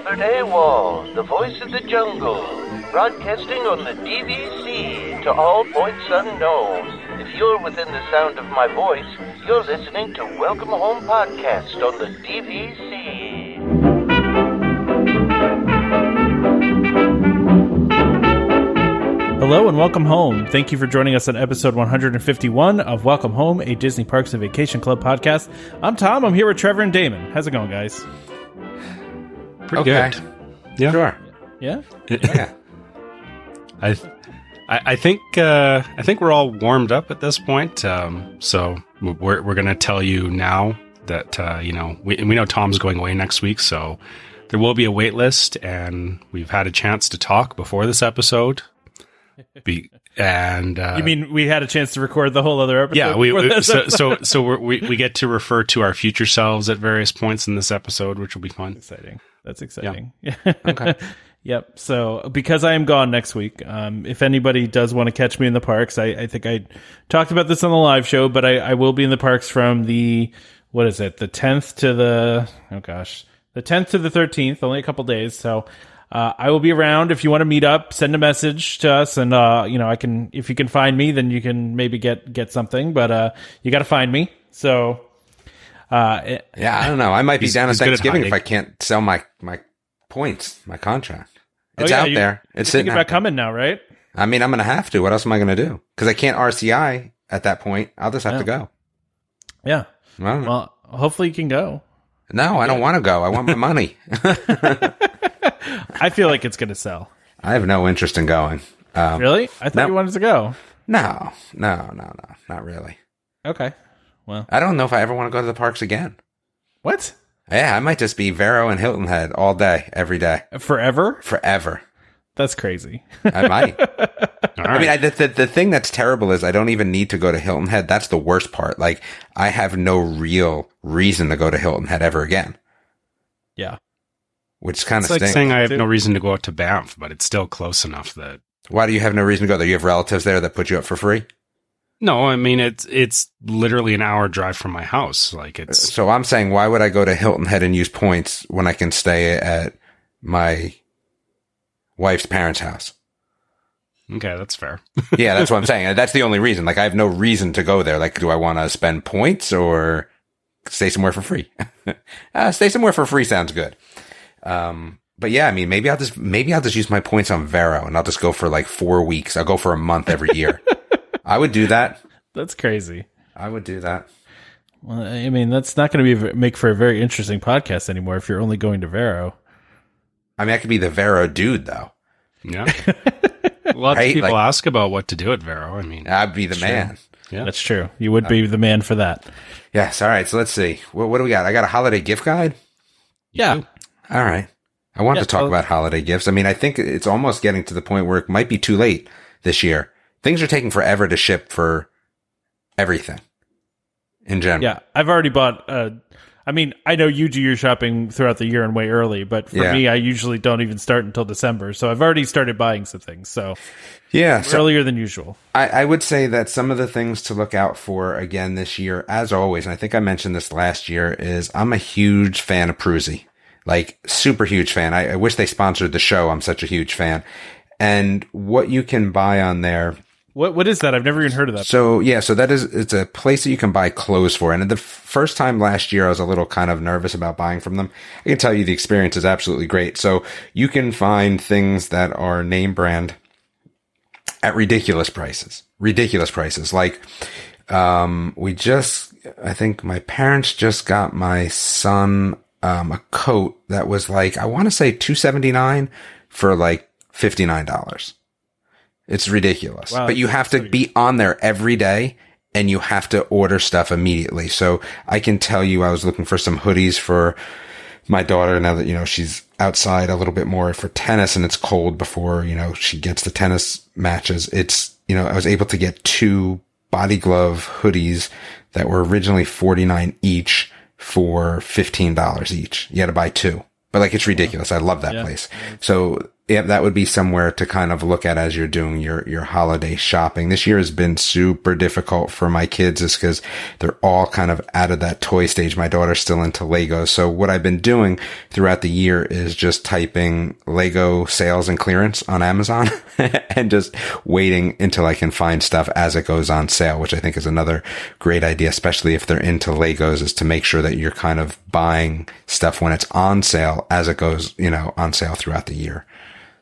Albert Awol, the voice of the jungle, broadcasting on the DVC to all points unknown. If you're within the sound of my voice, you're listening to Welcome Home Podcast on the DVC. Hello and welcome home. Thank you for joining us on episode 151 of Welcome Home, a Disney Parks and Vacation Club podcast. I'm Tom. I'm here with Trevor and Damon. How's it going, guys? Pretty Okay. good. Yeah. Sure. Yeah. Yeah. I, I I think uh, I think we're all warmed up at this point. Um, so we're we're gonna tell you now that uh, you know we we know Tom's going away next week, so there will be a wait list, and we've had a chance to talk before this episode. Be, and uh, You mean we had a chance to record the whole other episode? yeah, we, before we so so so we're, we we get to refer to our future selves at various points in this episode, which will be fun. exciting. That's exciting. Yeah. Okay. Yep. So because I am gone next week, um, if anybody does want to catch me in the parks, I, I think I talked about this on the live show, but I, I will be in the parks from the what is it, the tenth to the oh gosh, the tenth to the thirteenth, only a couple days. So uh, I will be around. If you want to meet up, send a message to us, and uh, you know I can. If you can find me, then you can maybe get get something. But uh, you got to find me. So. Uh, Yeah, I don't know. I might be down at he's good at Thanksgiving if. I can't sell my my points, my contract. oh, It's yeah, out you- there. It's sitting about coming now, right? I mean, I'm going to have to. What else am I going to do? Because I can't RCI at that point. I'll just have Yeah. to go. Yeah. Well, hopefully you can go. no, I don't want to go. I want my money. I feel like it's going to sell. I have no interest in going. Um, Really? I thought no. you wanted to go. no, no, no, no, not really. Okay. Well, I don't know if I ever want to go to the parks again. what? Yeah, I might just be Vero and Hilton Head all day, every day, Forever? forever. That's crazy. I might. All I mean. I, the, the the thing that's terrible is I don't even need to go to Hilton Head. That's the worst part. Like, I have no real reason to go to Hilton Head ever again, yeah. which kind it's of like stinks. saying I have no reason to go out to Banff, but it's still close enough that Why do you have no reason to go there? You have relatives there that put you up for free. No, I mean it's it's literally an hour drive from my house. Like it's So I'm saying, why would I go to Hilton Head and use points when I can stay at my wife's parents' house? okay, that's fair. Yeah, that's what I'm saying. That's the only reason. Like, I have no reason to go there. Like, do I want to spend points or stay somewhere for free? uh, stay somewhere for free sounds good. Um, but yeah, I mean, maybe I'll just, maybe I'll just use my points on Vero and I'll just go for like four weeks. I'll go for a month every year. I would do that. That's crazy. I would do that. Well, I mean, that's not going to be make for a very interesting podcast anymore if you're only going to Vero. I mean, I could be the Vero dude though. Yeah. Lots Right? of people Like- ask about what to do at Vero. I mean, I'd be the man. yeah. That's true. You would be the man for that. Yes. All right. So let's see. What, what do we got? I got a holiday gift guide. Yeah. All right. I want Yeah, to talk well- about holiday gifts. I mean, I think it's almost getting to the point where it might be too late this year. Things are taking forever to ship for everything in general. Yeah. I've already bought, uh, I mean, I know you do your shopping throughout the year and way early, but for Yeah. me, I usually don't even start until December. So I've already started buying some things. So Yeah. So earlier than usual. I, I would say that some of the things to look out for again this year, as always, and I think I mentioned this last year, is I'm a huge fan of Proozy. Like super huge fan. I, I wish they sponsored the show. I'm such a huge fan. And what you can buy on there What What is that? I've never even heard of that. So yeah, so that is it's a place that you can buy clothes for. And the first time last year, I was a little kind of nervous about buying from them. I can tell you the experience is absolutely great. So you can find things that are name brand at ridiculous prices. Ridiculous prices. Like um, we just, I think my parents just got my son um, a coat that was like I want to say two seventy nine for like fifty nine dollars. It's ridiculous. Wow, but you have to be on there every day and you have to order stuff immediately. So I can tell you I was looking for some hoodies for my daughter now that, you know, she's outside a little bit more for tennis and it's cold before, you know, she gets the tennis matches. It's, you know, I was able to get two body glove hoodies that were originally 49 each for $15 each. You had to buy two. But like it's ridiculous. I love that Yeah. place. So yeah, that would be somewhere to kind of look at as you're doing your, your holiday shopping. This year has been super difficult for my kids is because they're all kind of out of that toy stage. My daughter's still into Lego. So what I've been doing throughout the year is just typing Lego sales and clearance on Amazon and just waiting until I can find stuff as it goes on sale, which I think is another great idea, especially if they're into Legos is to make sure that you're kind of buying stuff when it's on sale as it goes, you know, on sale throughout the year.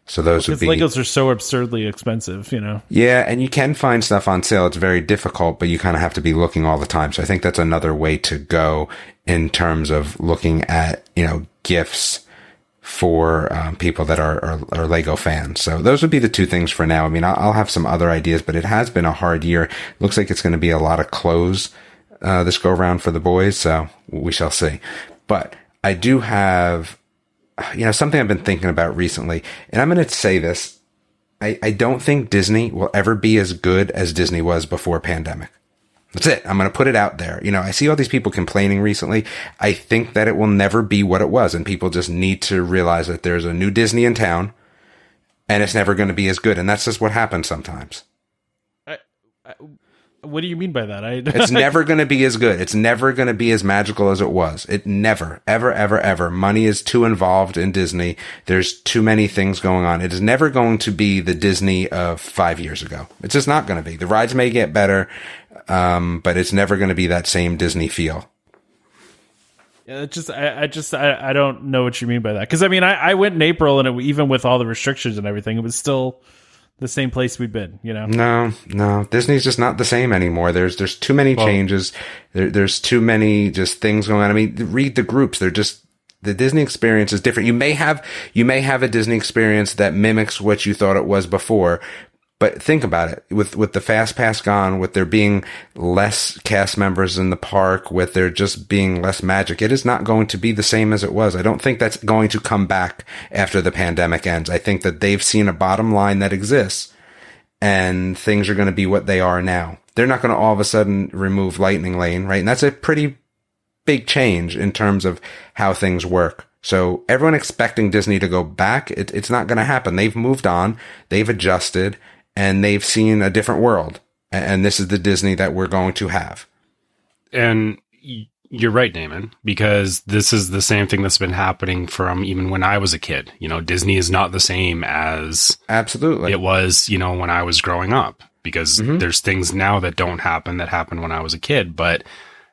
So those would be Legos are so absurdly expensive, you know. yeah, and you can find stuff on sale. It's very difficult, but you kind of have to be looking all the time. So I think that's another way to go in terms of looking at you know gifts for um, people that are, are, are Lego fans. So those would be the two things for now. I mean, I'll, I'll have some other ideas, but it has been a hard year. Looks like it's going to be a lot of clothes uh, this go around for the boys. So we shall see. But I do have, you know, something I've been thinking about recently, and I'm going to say this. I, I don't think Disney will ever be as good as Disney was before pandemic. That's it. I'm going to put it out there. You know, I see all these people complaining recently. I think that it will never be what it was. And people just need to realize that there's a new Disney in town and it's never going to be as good. And that's just what happens sometimes. What do you mean by that? I It's never going to be as good. It's never going to be as magical as it was. It never, ever, ever, ever. Money is too involved in Disney. There's too many things going on. It is never going to be the Disney of five years ago. It's just not going to be. The rides may get better, um, but it's never going to be that same Disney feel. Yeah, it just I, I just I, I don't know what you mean by that because I mean I, I went in April and it, even with all the restrictions and everything, it was still the same place we've been. You know, No, no, Disney's just not the same anymore. There's there's too many changes. There, there's too many just things going on. I mean, read the groups. They're just the Disney experience is different. You may have you may have a Disney experience that mimics what you thought it was before, but think about it. With with the Fast Pass gone, with there being less cast members in the park, with there just being less magic, it is not going to be the same as it was. I don't think that's going to come back after the pandemic ends. I think that they've seen a bottom line that exists and things are going to be what they are now. They're not going to all of a sudden remove Lightning Lane, right? And that's a pretty big change in terms of how things work. So everyone expecting Disney to go back, it, it's not going to happen. They've moved on, they've adjusted, and they've seen a different world. And, and this is the Disney that we're going to have. And you're right, Damon, because this is the same thing that's been happening from even when I was a kid. You know, Disney is not the same as Absolutely. it was, you know, when I was growing up because there's things now that don't happen that happened when I was a kid. But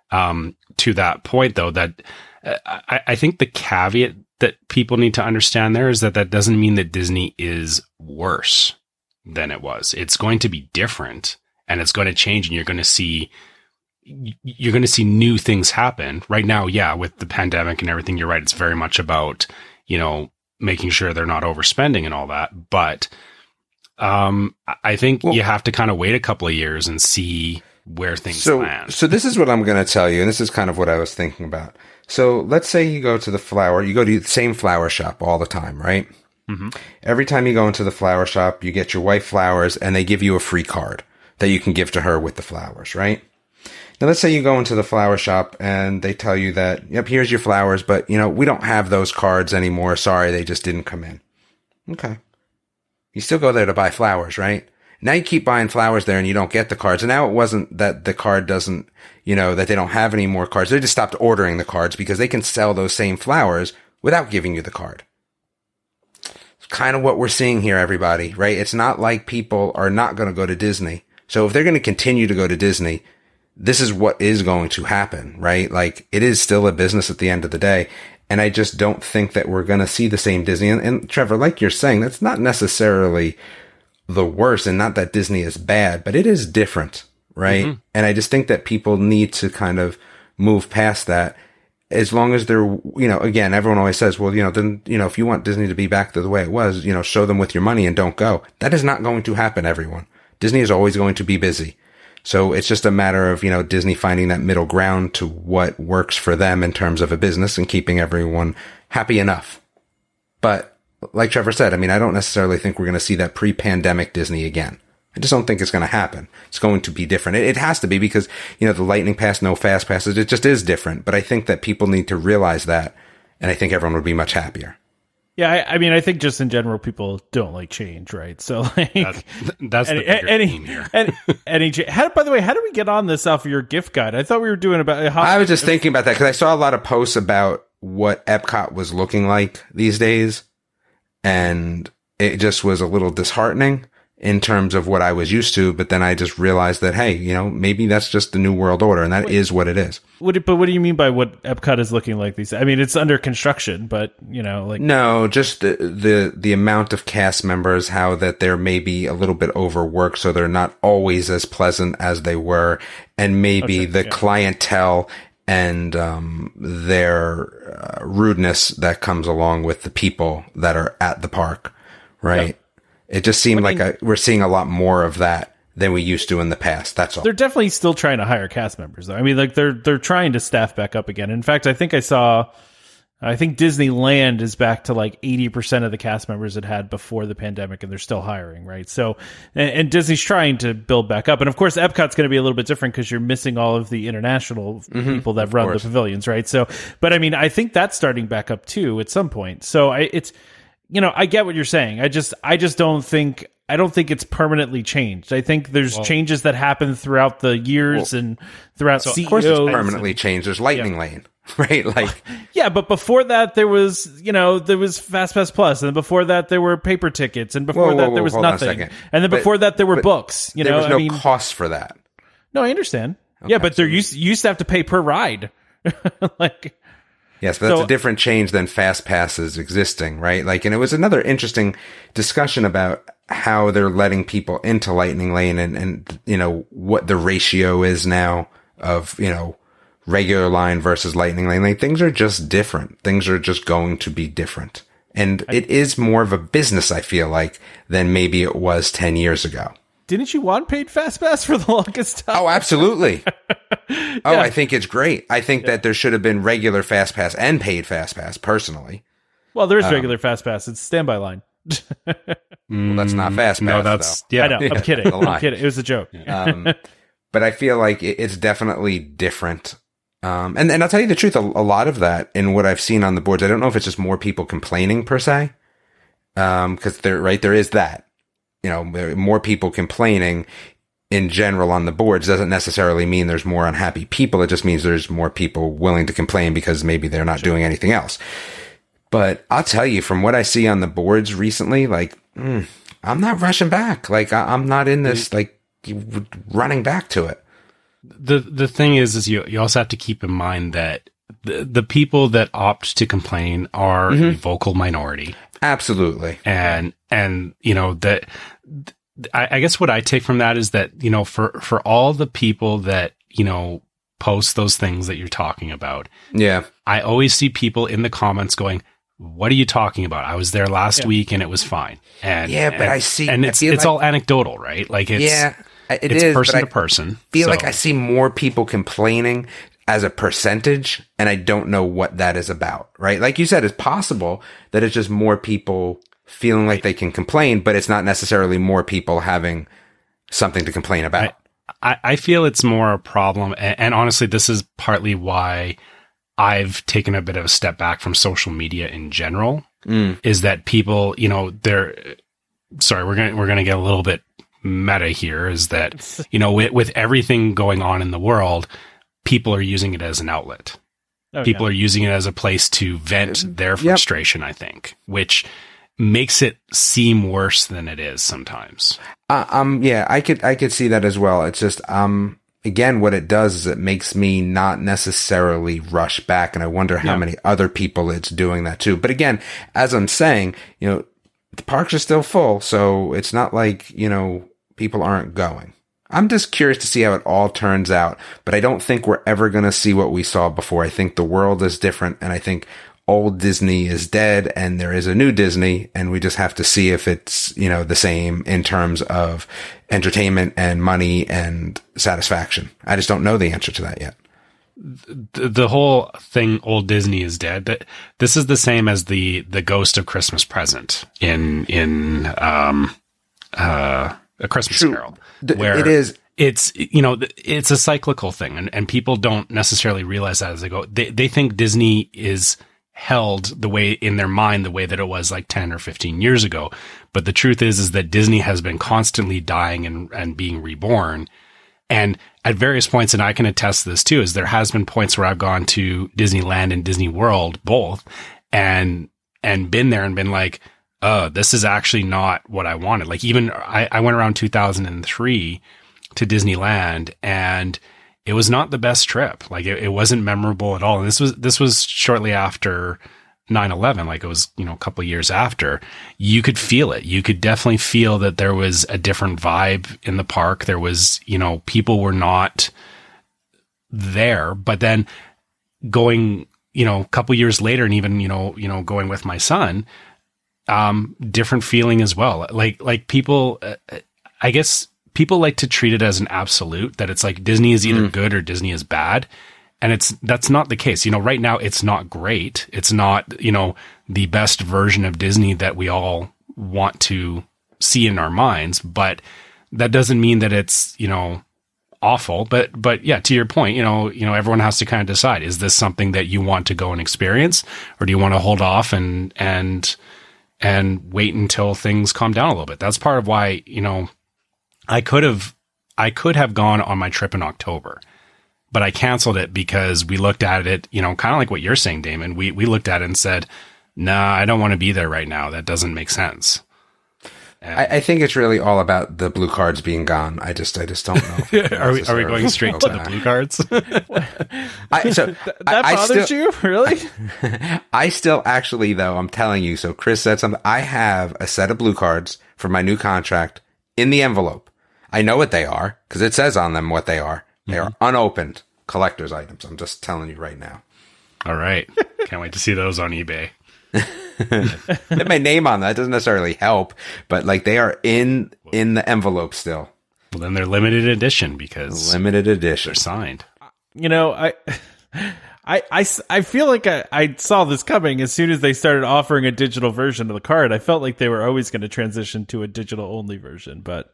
um, to that point, though, that uh, I, I think the caveat that people need to understand there is that that doesn't mean that Disney is worse than it was. It's going to be different and it's going to change, and you're going to see you're going to see new things happen. Right now, yeah, with the pandemic and everything, you're right. It's very much about you know making sure they're not overspending and all that, but um, I- think you have to kind of wait a couple of years and see where things so, land. so this is what I'm going to tell you, and this is kind of what I was thinking about. So let's say you go to the flower, you go to the same flower shop all the time, right? Mm-hmm. Every time you go into the flower shop, you get your wife flowers and they give you a free card that you can give to her with the flowers, right? Now let's say you go into the flower shop and they tell you that, yep, here's your flowers, but you know, we don't have those cards anymore. Sorry, they just didn't come in. Okay. You still go there to buy flowers, right? Now you keep buying flowers there and you don't get the cards. And now it wasn't that the card doesn't, you know, that they don't have any more cards. They just stopped ordering the cards because they can sell those same flowers without giving you the card. Kind of what we're seeing here, everybody, right? It's not like people are not going to go to Disney. So if they're going to continue to go to Disney, this is what is going to happen, right? Like it is still a business at the end of the day. And I just don't think that we're going to see the same Disney. And, and Trevor, like you're saying, that's not necessarily the worst and not that Disney is bad, but it is different, right? Mm-hmm. And I just think that people need to kind of move past that as long as they're, you know, again, everyone always says, well, you know, then, you know, if you want Disney to be back to the way it was, you know, show them with your money and don't go. That is not going to happen, everyone. Disney is always going to be busy. So it's just a matter of, you know, Disney finding that middle ground to what works for them in terms of a business and keeping everyone happy enough. But like Trevor said, I mean, I don't necessarily think we're going to see that pre-pandemic Disney again. I just don't think it's going to happen. It's going to be different. It, it has to be because, you know, the lightning pass, no fast passes, it just is different. But I think that people need to realize that. And I think everyone would be much happier. Yeah, I, I mean, I think just in general, people don't like change, right? So, like, That's, that's any, the bigger any, theme here. any, any, cha- how, by the way, how did we get on this off of your gift guide? I thought we were doing about uh, how, I was just thinking about that because I saw a lot of posts about what Epcot was looking like these days, and it just was a little disheartening in terms of what I was used to. But then I just realized that hey, you know, maybe that's just the new world order, and that is what it is. what, but what do you mean by what Epcot is looking like these? I mean, it's under construction, but you know, like, No, just the, the the amount of cast members, how that they're maybe a little bit overworked, so they're not always as pleasant as they were, and maybe Okay, the yeah. clientele and um, their uh, rudeness that comes along with the people that are at the park, right? It just seemed like a, we're seeing a lot more of that than we used to in the past. That's all. they're definitely still trying to hire cast members though. I mean, like they're they're trying to staff back up again. In fact, I think I saw I think Disneyland is back to like 80% of the cast members it had before the pandemic and they're still hiring, right? So and, and Disney's trying to build back up. And of course, Epcot's going to be a little bit different cuz you're missing all of the international mm-hmm. people that run the pavilions, right? So but I mean, I think that's starting back up too at some point. So I it's you know, I get what you're saying. I just I just don't think I don't think it's permanently changed. I think there's changes that happen throughout the years and throughout CEOs. of course, it's and- permanently changed. There's Lightning Lane, right? Like, yeah, but before that there was, you know, there was FastPass Plus, and before that there were paper tickets, and before Whoa, that whoa, there was hold on a nothing, and then But- before that there were books. You there know, was no I mean, cost for that. no, I understand. yeah, but there used you used to have to pay per ride, like. Yes, but that's So- a different change than fast passes existing, right? Like, and it was another interesting discussion about how they're letting people into Lightning Lane and, and, you know, what the ratio is now of, you know, regular line versus Lightning Lane. Like, things are just different. Things are just going to be different. And it is more of a business, I feel like, than maybe it was 10 years ago. Didn't you want paid fast pass for the longest time? Oh, absolutely. Oh, I think it's great. I think that there should have been regular fast pass and paid fast pass personally. Well, Um, there is regular FastPass. It's standby line. Well, that's not fast pass. No, that's though. yeah. I know. I'm kidding. I'm kidding. It was a joke. Um, but I feel like it's definitely different. Um, and, and I'll tell you the truth, a, a lot of that in what I've seen on the boards, I don't know if it's just more people complaining per se. Um, cause there, right, there is that, you know, more people complaining in general on the boards doesn't necessarily mean there's more unhappy people. It just means there's more people willing to complain because maybe they're not doing anything else. But I'll tell you from what I see on the boards recently, like, mm, I'm not rushing back. Like I, I'm not in this, like running back to it. the the thing is is you you also have to keep in mind that the, the people that opt to complain are a vocal minority Absolutely. and and you know that I, I guess what I take from that is that you know for for all the people that you know post those things that you're talking about Yeah. I always see people in the comments going what are you talking about? I was there last week and it was fine. And Yeah, but and- I see- and it's it's like- all anecdotal, right? Like it's yeah. It it's is, person but to I person. feel So- like I see more people complaining as a percentage, and I don't know what that is about, right? Like you said, it's possible that it's just more people feeling like they can complain, but it's not necessarily more people having something to complain about. I, I feel it's more a problem, and, and honestly, this is partly why I've taken a bit of a step back from social media in general. Mm. Is that people, you know, they're sorry, we're gonna we're gonna get a little bit meta here. Is that you know, with, with everything going on in the world, people are using it as an outlet. Oh, people yeah. are using it as a place to vent their frustration. I think, which makes it seem worse than it is sometimes. Uh, um, yeah, I could, I could see that as well. It's just, um, again, what it does is it makes me not necessarily rush back. And I wonder how many other people it's doing that too. But again, as I'm saying, you know, the parks are still full. So it's not like, you know, people aren't going. I'm just curious to see how it all turns out, but I don't think we're ever going to see what we saw before. I think the world is different and I think old Disney is dead and there is a new Disney and we just have to see if it's, you know, the same in terms of entertainment and money and satisfaction. I just don't know the answer to that yet. the, whole thing old disney is dead this is the same as the the ghost of christmas present in in um uh a christmas True. carol Th- it is- it's you know it's a cyclical thing and, and people don't necessarily realize that as they go they, they think disney is held the way in their mind the way that it was like 10 or 15 years ago. But the truth is, is that Disney has been constantly dying and, and being reborn. And at various points, and I can attest to this too, is there has been points where I've gone to Disneyland and Disney World, both, and, and been there and been like, oh, this is actually not what I wanted. Like even I, I went around 2003 to Disneyland and it was not the best trip. Like it, it wasn't memorable at all. And this was, this was shortly after 9-11 like it was you know a couple years after. You could feel it. You could definitely feel that there was a different vibe in the park. There was you know people were not there. But then going you know a couple years later and even you know you know going with my son um different feeling as well. Like like people uh, i guess people like to treat it as an absolute that it's like disney is either mm. good or disney is bad and it's that's not the case. You know, right now it's not great. It's not, you know, the best version of Disney that we all want to see in our minds, but that doesn't mean that it's, you know, awful. But but yeah, to your point, you know, you know, everyone has to kind of decide is this something that you want to go and experience or do you want to hold off and and and wait until things calm down a little bit. That's part of why, you know, I could have I could have gone on my trip in October but I canceled it because we looked at it, you know, kind of like what you're saying, Damon. We we looked at it and said, "Nah, I don't want to be there right now. That doesn't make sense." I, I, think it's really all about the blue cards being gone. I just, I just don't know. are we, are we going straight to the blue cards? I, so that, that I, bothers still, you, really? I still actually, though, I'm telling you. So Chris said something. I have a set of blue cards for my new contract in the envelope. I know what they are because it says on them what they are. They mm-hmm. are unopened collector's items. I'm just telling you right now. All right. Can't wait to see those on eBay. Put my name on that doesn't necessarily help, but like they are in in the envelope still. Well, then they're limited edition because limited edition. They're signed. You know, I. I, I, I feel like I, I saw this coming as soon as they started offering a digital version of the card. I felt like they were always going to transition to a digital only version, but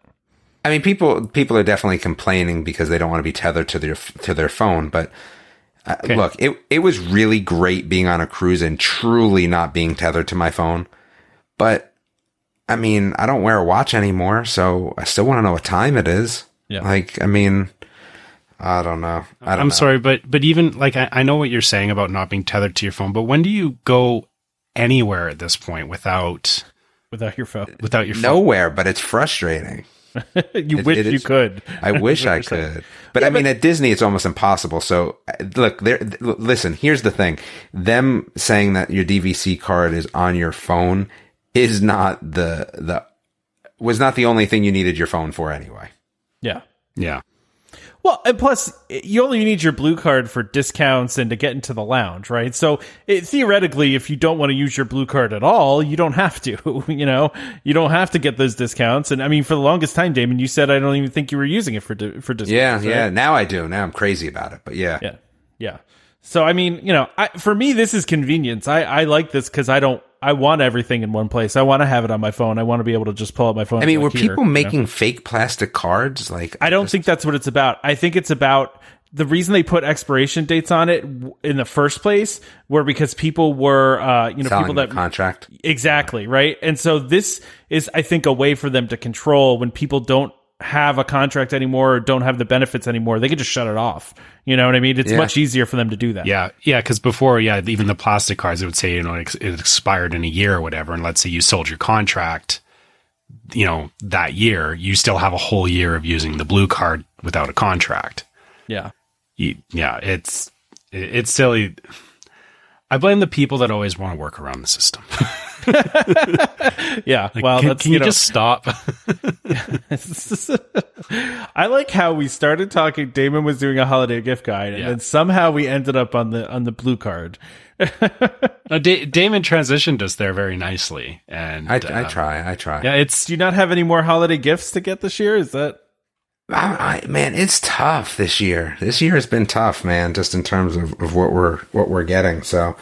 I mean, people people are definitely complaining because they don't want to be tethered to their to their phone. But uh, okay. look, it it was really great being on a cruise and truly not being tethered to my phone. But I mean, I don't wear a watch anymore, so I still want to know what time it is. Yeah. Like, I mean, I don't know. I am sorry, but but even like I, I know what you're saying about not being tethered to your phone, but when do you go anywhere at this point without without your phone? Without your phone? Nowhere, but it's frustrating. you it, wish it is, you could. I wish I could. But yeah, I mean, but, at Disney, it's almost impossible. So look, there. Listen, here's the thing: them saying that your DVC card is on your phone is not the the was not the only thing you needed your phone for anyway. Yeah. Yeah. Well, and plus, you only need your blue card for discounts and to get into the lounge, right? So it, theoretically, if you don't want to use your blue card at all, you don't have to. You know, you don't have to get those discounts. And I mean, for the longest time, Damon, you said I don't even think you were using it for for discounts. Yeah, right? yeah. Now I do. Now I'm crazy about it. But yeah, yeah, yeah. So I mean, you know, I, for me, this is convenience. I I like this because I don't I want everything in one place. I want to have it on my phone. I want to be able to just pull up my phone. I mean, were people making you know? fake plastic cards? Like, I don't just... think that's what it's about. I think it's about the reason they put expiration dates on it in the first place were because people were, uh, you know, Selling people that contract exactly right. And so this is, I think, a way for them to control when people don't have a contract anymore or don't have the benefits anymore, they can just shut it off. You know what I mean? It's yeah. much easier for them to do that. Yeah. Yeah. Cause before, yeah, even the plastic cards, it would say, you know, it, expired in a year or whatever. And let's say you sold your contract, you know, that year, you still have a whole year of using the blue card without a contract. Yeah. You, yeah. It's, it's silly. I blame the people that always want to work around the system. yeah. Like, well, can, can you, know, just stop? I like how we started talking. Damon was doing a holiday gift guide, and yeah. then somehow we ended up on the on the blue card. no, da- Damon transitioned us there very nicely, and I, uh, I try, I try. Yeah, it's. Do you not have any more holiday gifts to get this year? Is that? I, I, man, it's tough this year. This year has been tough, man. Just in terms of, of what we're what we're getting. So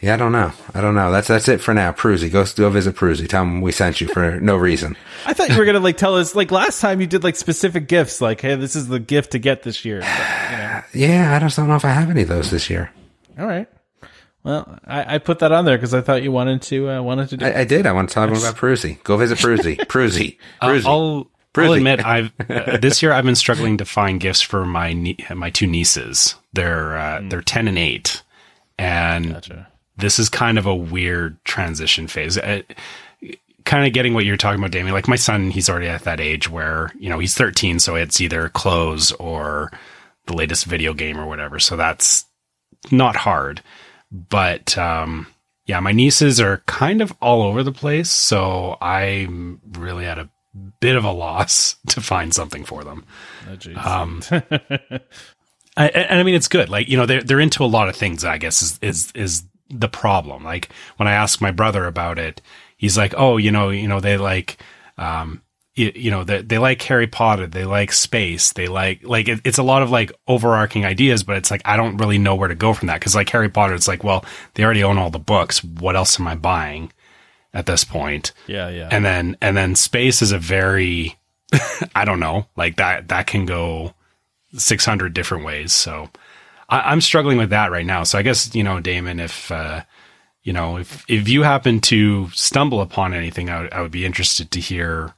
yeah, I don't know. I don't know. That's that's it for now. Proozy, go go visit Proozy. Tell him we sent you for no reason. I thought you were gonna like tell us like last time you did like specific gifts, like hey, this is the gift to get this year. But, you know. Yeah, I just don't know if I have any of those this year. All right. Well, I, I put that on there because I thought you wanted to uh, wanted to do. I, I did. I want to tell talk about Perusy. Go visit Perusy. Perusy. Uh, Perusy. I'll, I'll admit, I've uh, this year I've been struggling to find gifts for my nie- my two nieces. They're uh, they're ten and eight, and Gotcha. this is kind of a weird transition phase. Uh, kind of getting what you're talking about, Damon. Like my son, he's already at that age where you know he's 13, so it's either clothes or the latest video game or whatever. So that's not hard, but um, yeah, my nieces are kind of all over the place. So I'm really at a bit of a loss to find something for them. Oh. Um, I, and I mean, it's good. Like, you know, they're, they're into a lot of things, I guess is, is, is the problem. Like when I ask my brother about it, he's like, Oh, you know, you know, they like, um, you, you know, they, they like Harry Potter. They like space. They like, like, it, it's a lot of like overarching ideas, but it's like, I don't really know where to go from that. Cause like Harry Potter, it's like, well, they already own all the books. What else am I buying at this point? yeah, yeah. and then and then space is a very i don't know like that that can go 600 different ways so I, i'm struggling with that right now so i guess you know damon if uh you know if if you happen to stumble upon anything i would, I would be interested to hear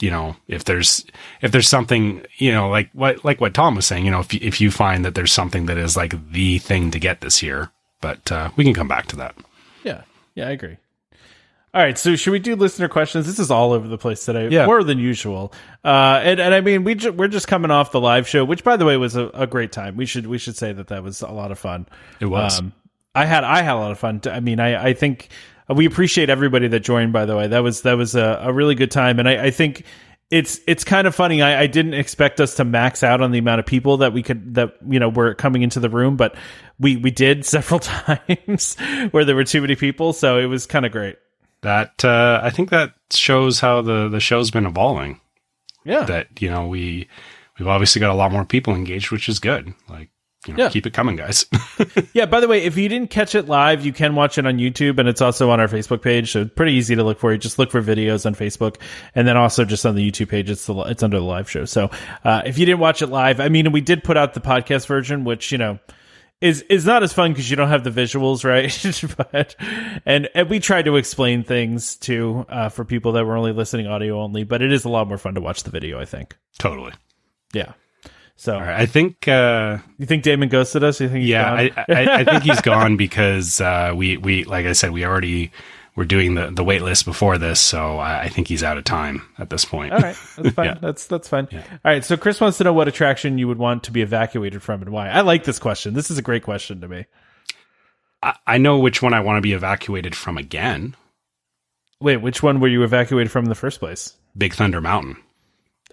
you know if there's if there's something you know like what like what tom was saying you know if if you find that there's something that is like the thing to get this year but uh we can come back to that Yeah, yeah, I agree. All right, so should we do listener questions? This is all over the place today, Yeah. more than usual. Uh, and, and I mean, we ju- we're just coming off the live show, which, by the way, was a, a great time. We should we should say that that was a lot of fun. it was Um, I had I had a lot of fun. I mean, I I think we appreciate everybody that joined. By the way, that was that was a, a really good time, and I, I think it's it's kind of funny. I, I didn't expect us to max out on the amount of people that we could that you know were coming into the room, but we we did several times where there were too many people, so it was kind of great. That uh, I think that shows how the the show's been evolving. Yeah, That you know we we've obviously got a lot more people engaged, which is good. Like you know, Yeah. keep it coming, guys. Yeah, by the way, if you didn't catch it live, you can watch it on YouTube and it's also on our Facebook page. So pretty easy to look for. You just look for videos on Facebook and then also just on the YouTube page. It's the, it's under the live show. So, uh, if you didn't watch it live, I mean, we did put out the podcast version, which, you know, is, is not as fun because you don't have the visuals, right? but, and, and we tried to explain things too, uh, for people that were only listening audio only, but it is a lot more fun to watch the video, I think. totally. Yeah. So, right. I think. Uh, you think Damon ghosted us? You think yeah? I, I, I think he's gone because uh, we we like I said we already were doing the the wait list before this, so I, I think he's out of time at this point. All right, that's fine. Yeah. That's that's fine. All right, so Chris wants to know what attraction you would want to be evacuated from and why. I like this question. This is a great question to me. I, I know which one I want to be evacuated from again. Wait, which one were you evacuated from in the first place? Big Thunder Mountain.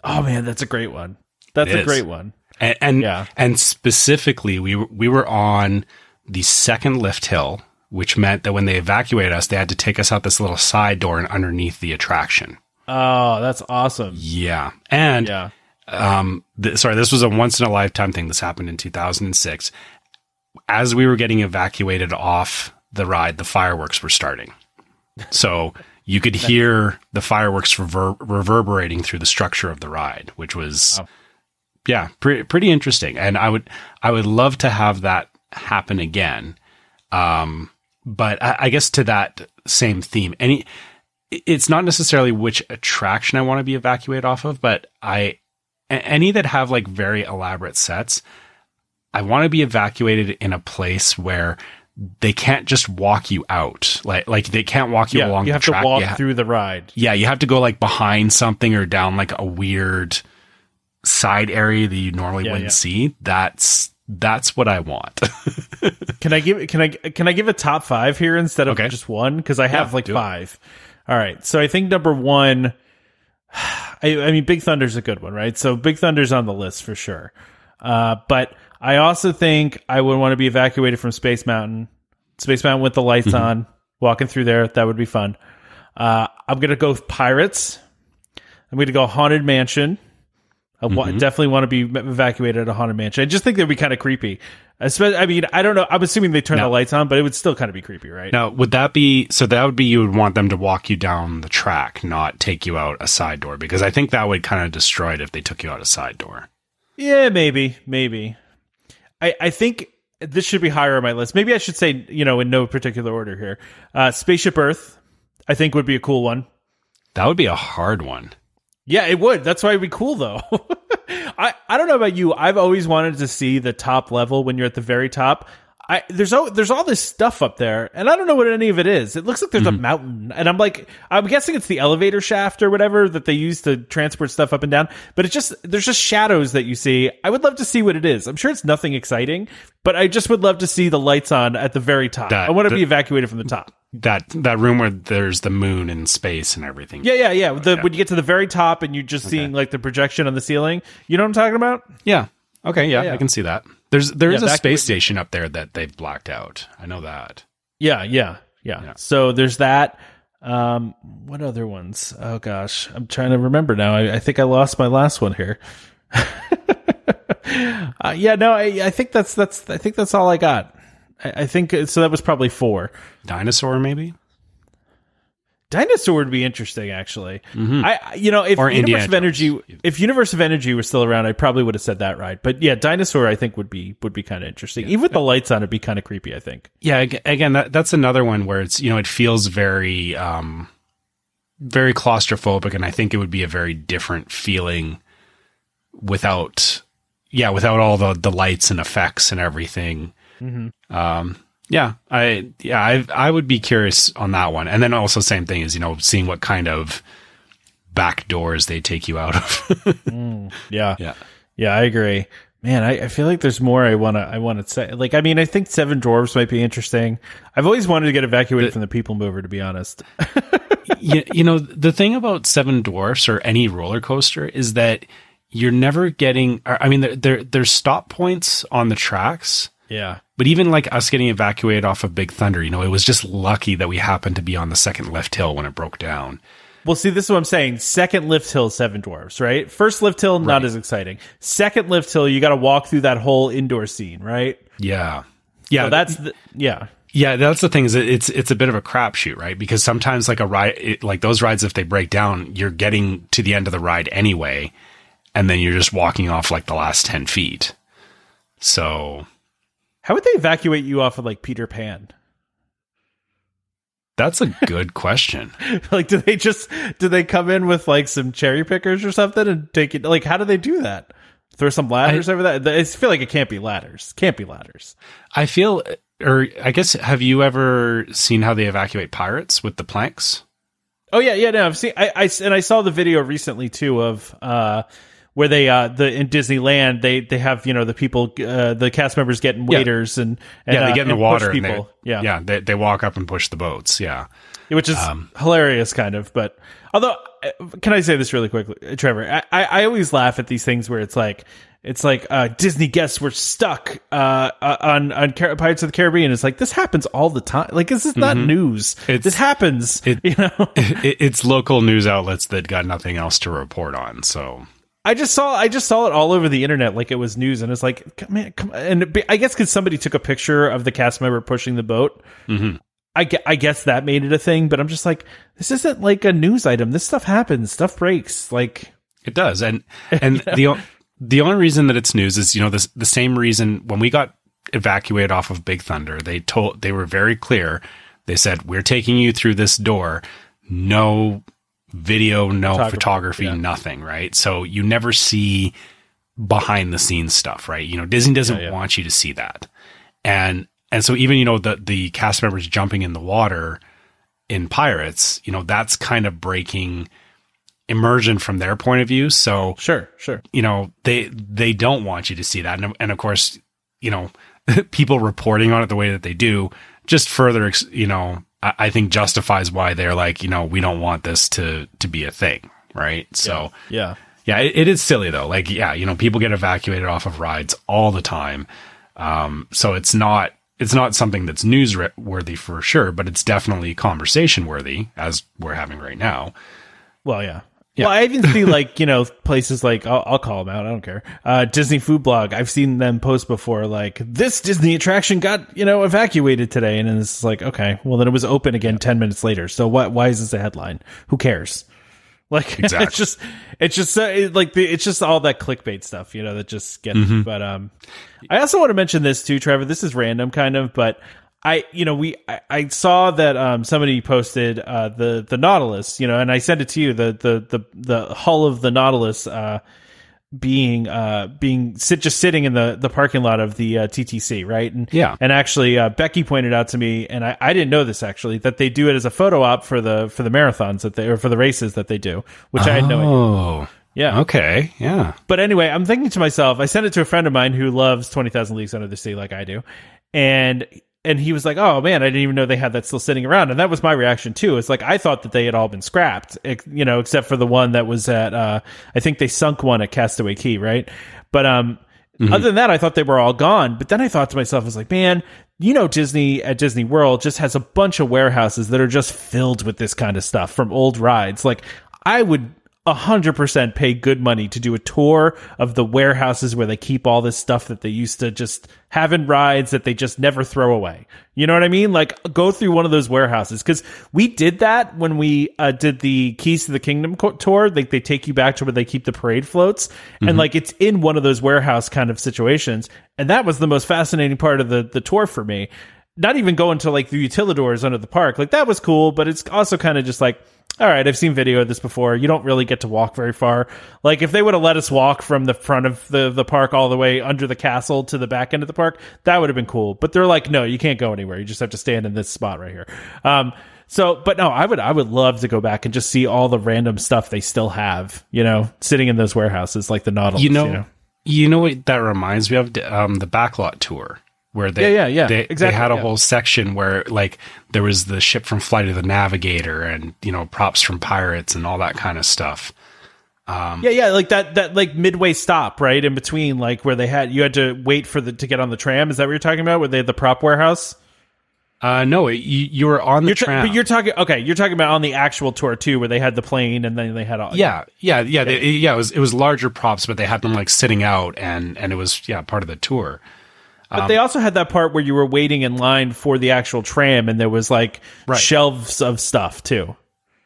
Oh man, that's a great one. That's It a is. great one. and and, Yeah. and specifically we we were on the second lift hill which meant that when they evacuated us they had to take us out this little side door and underneath the attraction. Oh, that's awesome. yeah. And Yeah. um th- sorry this was a once in a lifetime thing. This happened in 2006 as we were getting evacuated off the ride the fireworks were starting. So you could hear the fireworks rever- reverberating through the structure of the ride which was Wow. yeah pretty pretty interesting. And i would i would love to have that happen again. Um but I, I guess to that same theme any it's not necessarily which attraction i want to be evacuated off of but I any that have like very elaborate sets i want to be evacuated in a place where they can't just walk you out like like they can't walk you along. Yeah, along you have track to walk Yeah. through the ride. Yeah, you have to go like behind something or down like a weird side area that you normally Yeah, wouldn't yeah. see. That's that's what I want. Can I give can I can I give a top five here instead of Okay. just one? Because I have Yeah, like do it. five. All right. So I think number one I, I mean Big Thunder's a good one, right? So Big Thunder's on the list for sure. Uh, but I also think I would want to be evacuated from Space Mountain. Space Mountain with the lights Mm-hmm. on, walking through there, that would be fun. Uh, I'm gonna go with Pirates. I'm gonna go Haunted Mansion. I Mm-hmm. definitely want to be evacuated at a haunted mansion. I just think that'd be kind of creepy. Especially, I mean, I don't know. I'm assuming they turn the lights on, but it would still kind of be creepy, right? now, would that be so that would be you would want them to walk you down the track, not take you out a side door because I think that would kind of destroy it if they took you out a side door. Yeah, maybe, maybe. I, I think this should be higher on my list. Maybe I should say, you know, in no particular order here. Uh, Spaceship Earth, I think would be a cool one. That would be a hard one. Yeah, it would. That's why it'd be cool though. I, I don't know about you. I've always wanted to see the top level when you're at the very top. I there's all there's all this stuff up there, and I don't know what any of it is. It looks like there's a mm-hmm. mountain, and I'm like, I'm guessing it's the elevator shaft or whatever that they use to transport stuff up and down. But it's just there's just shadows that you see. I would love to see what it is. I'm sure it's nothing exciting, but I just would love to see the lights on at the very top. That- I want to be evacuated from the top. That that room where there's the moon and space and everything. Yeah, yeah, yeah. The, When you get to the very top and you're just seeing like the projection on the ceiling, you know what I'm talking about? Yeah. Okay. Yeah, Yeah. I can see that. There's there is Yeah, a space could- station up there that they've blacked out. I know that. Yeah, yeah, yeah. Yeah. So there's that. Um, what other ones? Oh gosh, I'm trying to remember now. I, I think I lost my last one here. uh, yeah, no, I, I think that's that's I think that's all I got. I, I think so. That was probably four. Dinosaur maybe. Dinosaur would be interesting, actually. I, I- you know, if Mm-hmm. Or Universe of Energy, if Universe of Energy was still around, I probably would have said that right. But yeah, Dinosaur, I think would be would be kind of interesting. Even with the lights on, it'd be kind of creepy. I think. Yeah. Again, that that's another one where it's you know it feels very um very claustrophobic, and I think it would be a very different feeling without yeah without all the the lights and effects and everything. Um. Yeah, I yeah I I would be curious on that one, and then also same thing is you know seeing what kind of back doors they take you out of. Mm, yeah. yeah. Yeah, I agree. Man, I, I feel like there's more I wanna I wanna say. Like, I mean, I think Seven Dwarfs might be interesting. I've always wanted to get evacuated from the People Mover, to be honest. you, you know the thing about seven dwarfs or any roller coaster is that you're never getting i mean there, there there's stop points on the tracks Yeah, but even like us getting evacuated off of big thunder you know it was just lucky that we happened to be on the second lift hill when it broke down Well, see, this is what I'm saying. Second lift hill, Seven Dwarfs, right? First lift hill, not as exciting. Second lift hill, you got to walk through that whole indoor scene, right? yeah yeah So that's the, yeah, yeah that's the thing is it's it's a bit of a crapshoot right because sometimes like a ride it, like those rides if they break down you're getting to the end of the ride anyway and then you're just walking off like the last 10 feet so How would they evacuate you off of like Peter Pan? That's a good question. like, do they just do they come in with like some cherry pickers or something and take it? Like, how do they do that? Throw some ladders over that? I feel like it can't be ladders. Can't be ladders. I feel, or I guess, have you ever seen how they evacuate pirates with the planks? Oh yeah, yeah. No, I've seen. I, I and I saw the video recently too of uh where they uh the in Disneyland they they have you know the people uh the cast members getting waders and, and yeah, they uh, get in the water. push and they- people. yeah, yeah, they they walk up and push the boats. Yeah, which is Um, hilarious, kind of. But although, uh, can I say this really quickly, uh, Trevor? I, I, I always laugh at these things where it's like it's like uh, Disney guests were stuck uh, uh, on on Car- Pirates of the Caribbean. It's like this happens all the time. Like this is not news. Mm-hmm. It's- this happens. it- you know. it, it's local news outlets that got nothing else to report on. So I just saw I just saw it all over the internet like it was news, and it's like, man, come on. and be- I guess because somebody took a picture of the cast member pushing the boat. Mhm. I, I guess that made it a thing, but I'm just like, this isn't like a news item. This stuff happens. Stuff breaks. Like, It does, and and the the only reason that it's news is you know this the same reason when we got evacuated off of Big Thunder, they told they were very clear. They said we're taking you through this door, no video, no Photography, photography, yeah. nothing, right? So you never see behind the scenes stuff, right? You know, Disney doesn't Yeah, yeah. want you to see that, and and so even you know the the cast members jumping in the water in Pirates, you know, that's kind of breaking immersion from their point of view. So sure, sure. you know they they don't want you to see that, and, and of course, you know, people reporting on it the way that they do just further, you know, I, I think justifies why they're like, you know, we don't want this to to be a thing, right? So. Yeah. Yeah, it, it is silly though. Like, yeah, you know, people get evacuated off of rides all the time. Um, so it's not it's not something that's newsworthy for sure, but it's definitely conversation worthy as we're having right now. Well, yeah. Yeah. Well, I even see like you know places like I'll, I'll call them out. I don't care. Uh, Disney Food Blog. I've seen them post before. Like this Disney attraction got you know evacuated today, and it's like okay, well then it was open again ten minutes later. So what? Why is this a headline? Who cares? Like Exactly. it's just it's just so it, like the, it's just all that clickbait stuff, you know, that just gets. Mm-hmm. But um, I also want to mention this too, Trevor. This is random, kind of, but I you know we I, I saw that um somebody posted uh the the Nautilus, you know, and I sent it to you the the the the hull of the Nautilus uh being uh being sit just sitting in the the parking lot of the uh, TTC right and Yeah. and actually uh, Becky pointed out to me and I, I didn't know this actually that they do it as a photo op for the for the marathons that they or for the races that they do which I had no idea Oh, yeah okay, yeah. but anyway, I'm thinking to myself, I sent it to a friend of mine who loves 20,000 Leagues Under the Sea like I do. And and he was like, "Oh man, I didn't even know they had that still sitting around." And that was my reaction too. It's like I thought that they had all been scrapped, you know, except for the one that was at uh I think they sunk one at Castaway Cay, right? But um other than that, I thought they were all gone. But then I thought to myself, I was like, man, you know, Disney at Disney World just has a bunch of warehouses that are just filled with this kind of stuff from old rides. Like, I would a hundred percent pay good money to do a tour of the warehouses where they keep all this stuff that they used to just have in rides that they just never throw away. You know what I mean? Like go through one of those warehouses because we did that when we uh, did the Keys to the Kingdom co- tour. Like they take you back to where they keep the parade floats, and like it's in one of those warehouse kind of situations, and that was the most fascinating part of the the tour for me. Not even going to like the utilidors under the park, like that was cool, but it's also kind of just like all right, I've seen video of this before. You don't really get to walk very far. Like if they would have let us walk from the front of the, the park all the way under the castle to the back end of the park, that would have been cool. But they're like, no, you can't go anywhere. You just have to stand in this spot right here. Um, so, but no, I would, I would love to go back and just see all the random stuff they still have, you know, sitting in those warehouses like the Nautilus. You know, you know? you know what that reminds me of? Um, the backlot tour where they, Yeah, yeah, yeah, they, exactly, they had a yeah. whole section where like there was the ship from Flight of the Navigator and you know props from pirates and all that kind of stuff. Yeah, yeah, like that that like midway stop, right? In between like where they had you had to wait for the to get on the tram. Is that what you're talking about? Where they had the prop warehouse? Uh, no, it, you, you were on the You're tram. but you're talking okay, you're talking about on the actual tour too where they had the plane and then they had all yeah, yeah, yeah, they- yeah. It was it was larger props, but they had them like sitting out, and and it was yeah part of the tour. But they also had that part where you were waiting in line for the actual tram and there was like Right. shelves of stuff too.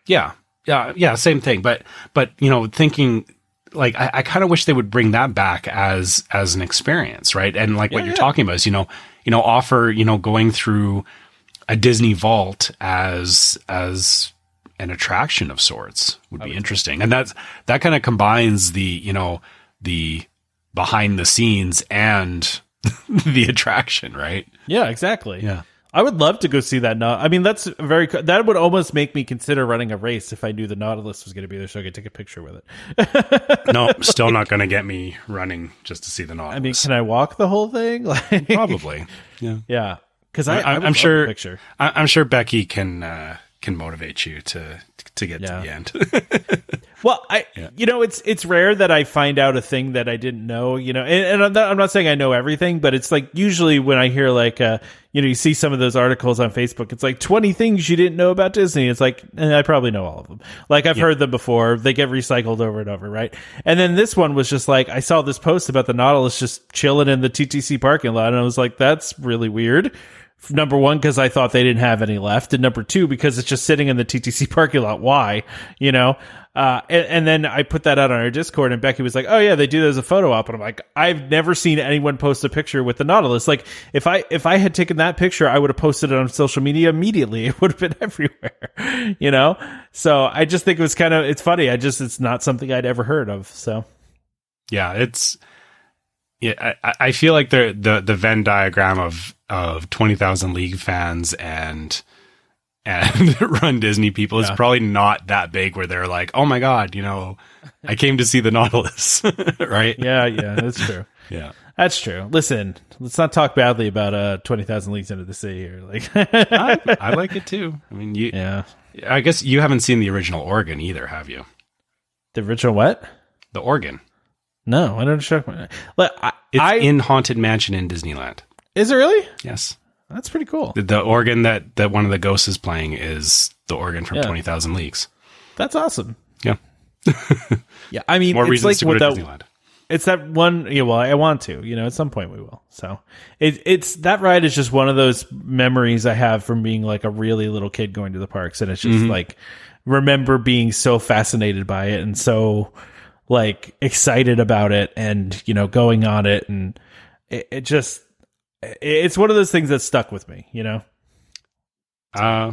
Yeah, yeah, yeah. Same thing, but but you know, thinking like I, I kind of wish they would bring that back as as an experience, right? And like what you're yeah. talking about is you know you know offer you know going through a Disney vault as as an attraction of sorts would be interesting, and that's that kind of combines the you know the behind the scenes and the attraction, right? Yeah, exactly. Yeah. I would love to go see that. Now, I mean, that's very. That would almost make me consider running a race if I knew the Nautilus was going to be there, so I could take a picture with it. No, still not going to get me running just to see the Nautilus. I mean, can I walk the whole thing? Like, probably. Yeah. yeah, because I, I, I'm sure. picture. I, I'm sure Becky can uh, can motivate you to to get Yeah. to the end. Well, I, you know, it's it's rare that I find out a thing that I didn't know. You know, and, and I'm, not, I'm not saying I know everything, but it's like usually when I hear like, uh, you know, you see some of those articles on Facebook, it's like 20 things you didn't know about Disney. It's like eh, I probably know all of them. Like I've heard them before. They get recycled over and over, right? And then this one was just like I saw this post about the Nautilus just chilling in the TTC parking lot, and I was like, that's really weird. Number one, because I thought they didn't have any left, and number two, because it's just sitting in the TTC parking lot. Why? You know. Uh, and, and then I put that out on our Discord, and Becky was like, "Oh yeah, they do that as a photo op." And I'm like, "I've never seen anyone post a picture with the Nautilus. Like, if I if I had taken that picture, I would have posted it on social media immediately. It would have been everywhere, you know. So I just think it was kind of it's funny. I just it's not something I'd ever heard of. So yeah, it's yeah. I, I feel like the the the Venn diagram of of twenty thousand League fans and and Run Disney people is probably not that big. Where they're like, oh my god, you know, I came to see the Nautilus, right? yeah, yeah, that's true. yeah. That's true. Listen, let's not talk badly about uh twenty thousand leagues under the sea here. Like, I, I like it too. I mean, you. yeah, I guess you haven't seen the original organ either, have you? the original what? The organ. No, I don't my. Like, I, It's I in Haunted Mansion in Disneyland. is it really? Yes. That's pretty cool. The, the organ that, that one of the ghosts is playing is the organ from Yeah. 20,000 Leagues. That's awesome. Yeah. Yeah, I mean, More it's reasons like to go to Disneyland. it's that one. Yeah, well, I want to. You know, at some point we will. So it, it's that ride is just one of those memories I have from being like a really little kid going to the parks, and it's just Mm-hmm. like remember being so fascinated by it and so like excited about it and you know going on it and it, it just it's one of those things that stuck with me you know Uh,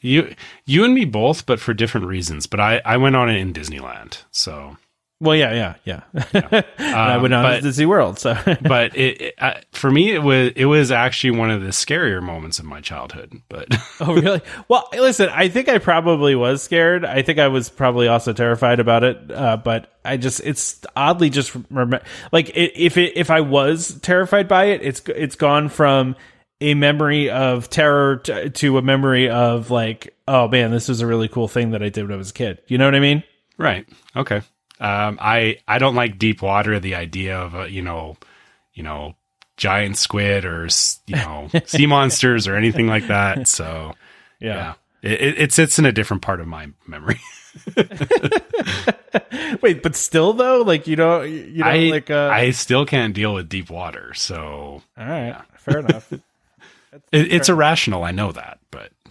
you you and me both, but for different reasons. But I I went on it in Disneyland, so well yeah yeah yeah, And i went on but- to disney world so but it, it uh, for me it was it was actually one of the scarier moments of my childhood. But Oh, really? Well, listen, I think I probably was scared. I think I was probably also terrified about it. Uh, but I just, it's oddly just remember, like it, if it, if I was terrified by it, it's, it's gone from a memory of terror to, to a memory of like, oh man, this was a really cool thing that I did when I was a kid. You know what I mean? right, okay. Um, I I don't like deep water. The idea of a, you know you know giant squid or you know sea monsters or anything like that. So yeah, It, it, it sits in a different part of my memory. Wait, but still though, like, you know, you know, I like, uh, I still can't deal with deep water, so all right, fair enough. it, it's irrational. I know that,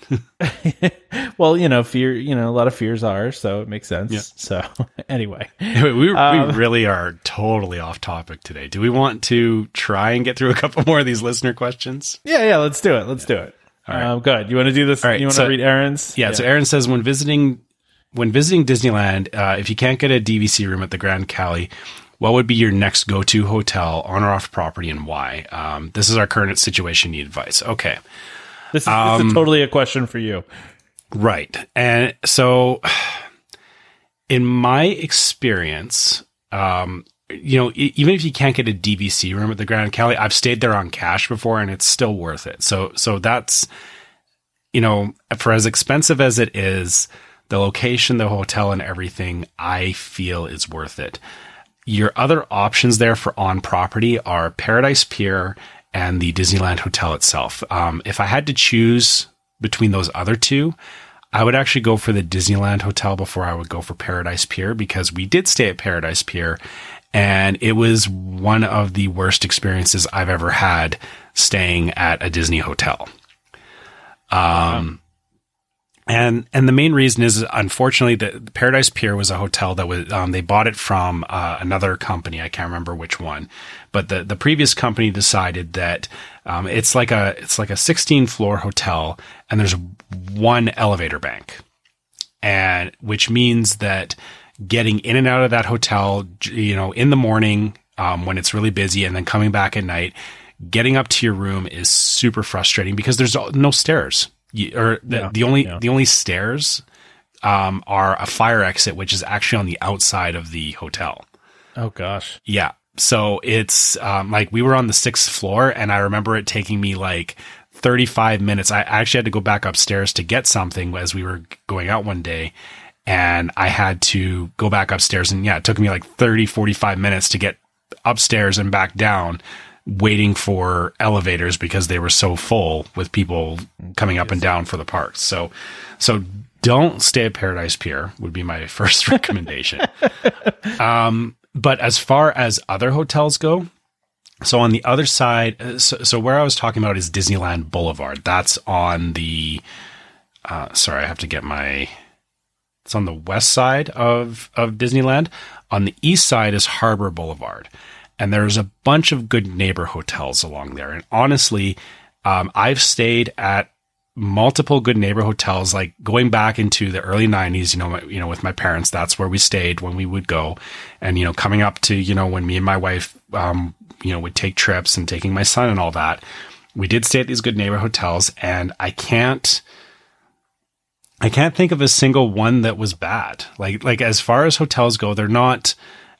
well, you know, fear, you know, a lot of fears are, so it makes sense. Yeah. So anyway, we we Um, really are totally off topic today. Do we want to try and get through a couple more of these listener questions? yeah, yeah, let's do it. Let's do it. right. Um, good. You want to do this? All right, you want so- to read Aaron's? Yeah, So Aaron says when visiting when visiting Disneyland, uh, if you can't get a DVC room at the Grand Cali, what would be your next go to hotel on or off property and why? Um, this is our current situation. Need advice? Okay. This is, Um, this is totally a question for you. Right. And so, in my experience, um, you know, even if you can't get a DVC room at the Grand Cali, I've stayed there on cash before, and it's still worth it. So, so that's, you know, for as expensive as it is, the location, the hotel, and everything, I feel is worth it. Your other options there for on property are Paradise Pier and the Disneyland Hotel itself. Um, if I had to choose between those other two, I would actually go for the Disneyland Hotel before I would go for Paradise Pier because we did stay at Paradise Pier and it was one of the worst experiences I've ever had staying at a Disney hotel. Um, and and the main reason is unfortunately the Paradise Pier was a hotel that was um, they bought it from uh, another company. I can't remember which one, but the the previous company decided that um, it's like a it's like a 16 floor hotel and there's one elevator bank, and which means that getting in and out of that hotel, you know, in the morning um, when it's really busy and then coming back at night, getting up to your room is super frustrating because there's no stairs. You, or the, Yeah, the only yeah. the only stairs um, are a fire exit, which is actually on the outside of the hotel. Oh gosh. Yeah. So it's um, like we were on the sixth floor, and I remember it taking me like 35 minutes. I actually had to go back upstairs to get something as we were going out one day. And I had to go back upstairs. And yeah, it took me like 30, 45 minutes to get upstairs and back down, waiting for elevators because they were so full with people coming up and down for the parks. So, so don't stay at Paradise Pier would be my first recommendation. Um, but as far as other hotels go, so on the other side, uh, so, so where I was talking about is Disneyland Boulevard. That's on the, uh, sorry, I have to get my, it's on the west side of, of Disneyland. On the east side is Harbor Boulevard. And there's a bunch of good neighbor hotels along there. And honestly, um, I've stayed at multiple good neighbor hotels like going back into the early 90s you know my- you know with my parents that's where we stayed when we would go. And you know coming up to you know when me and my wife um you know would take trips and taking my son and all that we did stay at these good neighbor hotels. And i can't i can't think of a single one that was bad. Like like as far as hotels go they're not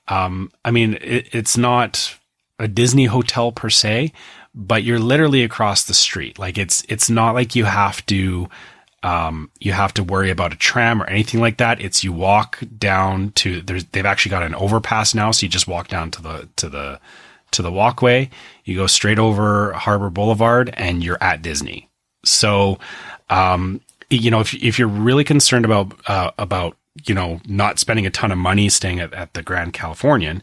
um i mean it, it's not a disney hotel per se but you're literally across the street. Like it's it's not like you have to um, you have to worry about a tram or anything like that. It's you walk down to there's they've actually got an overpass now, so you just walk down to the to the to the walkway. You go straight over Harbor Boulevard, and you're at Disney. So, um, you know, if if you're really concerned about uh, about you know not spending a ton of money staying at, at the Grand Californian,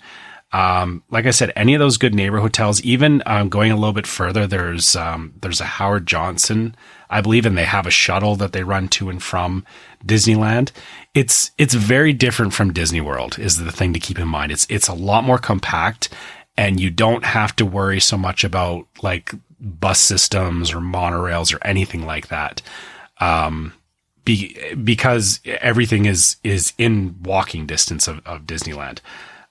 Um, like I said, any of those good neighbor hotels, even um, going a little bit further, there's um, there's a Howard Johnson, I believe, and they have a shuttle that they run to and from Disneyland. It's it's very different from Disney World. Is the thing to keep in mind. It's it's a lot more compact, and you don't have to worry so much about like bus systems or monorails or anything like that. Um, be, because everything is is in walking distance of, of Disneyland.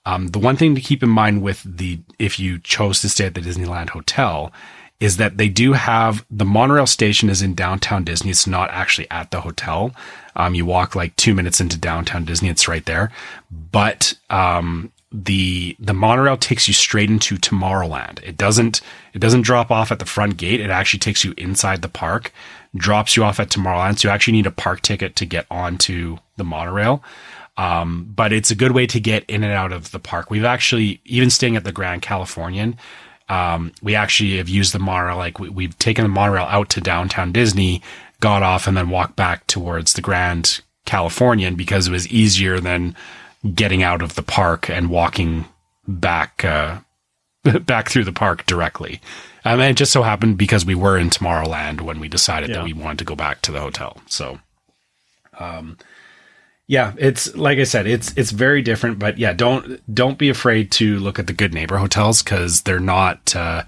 Um, the one thing to keep in mind with the if you chose to stay at the Disneyland Hotel is that they do have the monorail station is in downtown Disney. It's not actually at the hotel. Um, you walk like two minutes into downtown Disney. It's right there. But um, the the monorail takes you straight into Tomorrowland. It doesn't it doesn't drop off at the front gate. It actually takes you inside the park, drops you off at Tomorrowland. So you actually need a park ticket to get onto the monorail. Um, but it's a good way to get in and out of the park. We've actually, even staying at the Grand Californian, um, we actually have used the monorail. Like we, we've taken the monorail out to downtown Disney, got off, and then walked back towards the Grand Californian because it was easier than getting out of the park and walking back, uh, back through the park directly. Um, and it just so happened because we were in Tomorrowland when we decided Yeah. that we wanted to go back to the hotel. So, um, yeah, it's like I said, it's it's very different, but yeah, don't don't be afraid to look at the good neighbor hotels because they're not. Uh,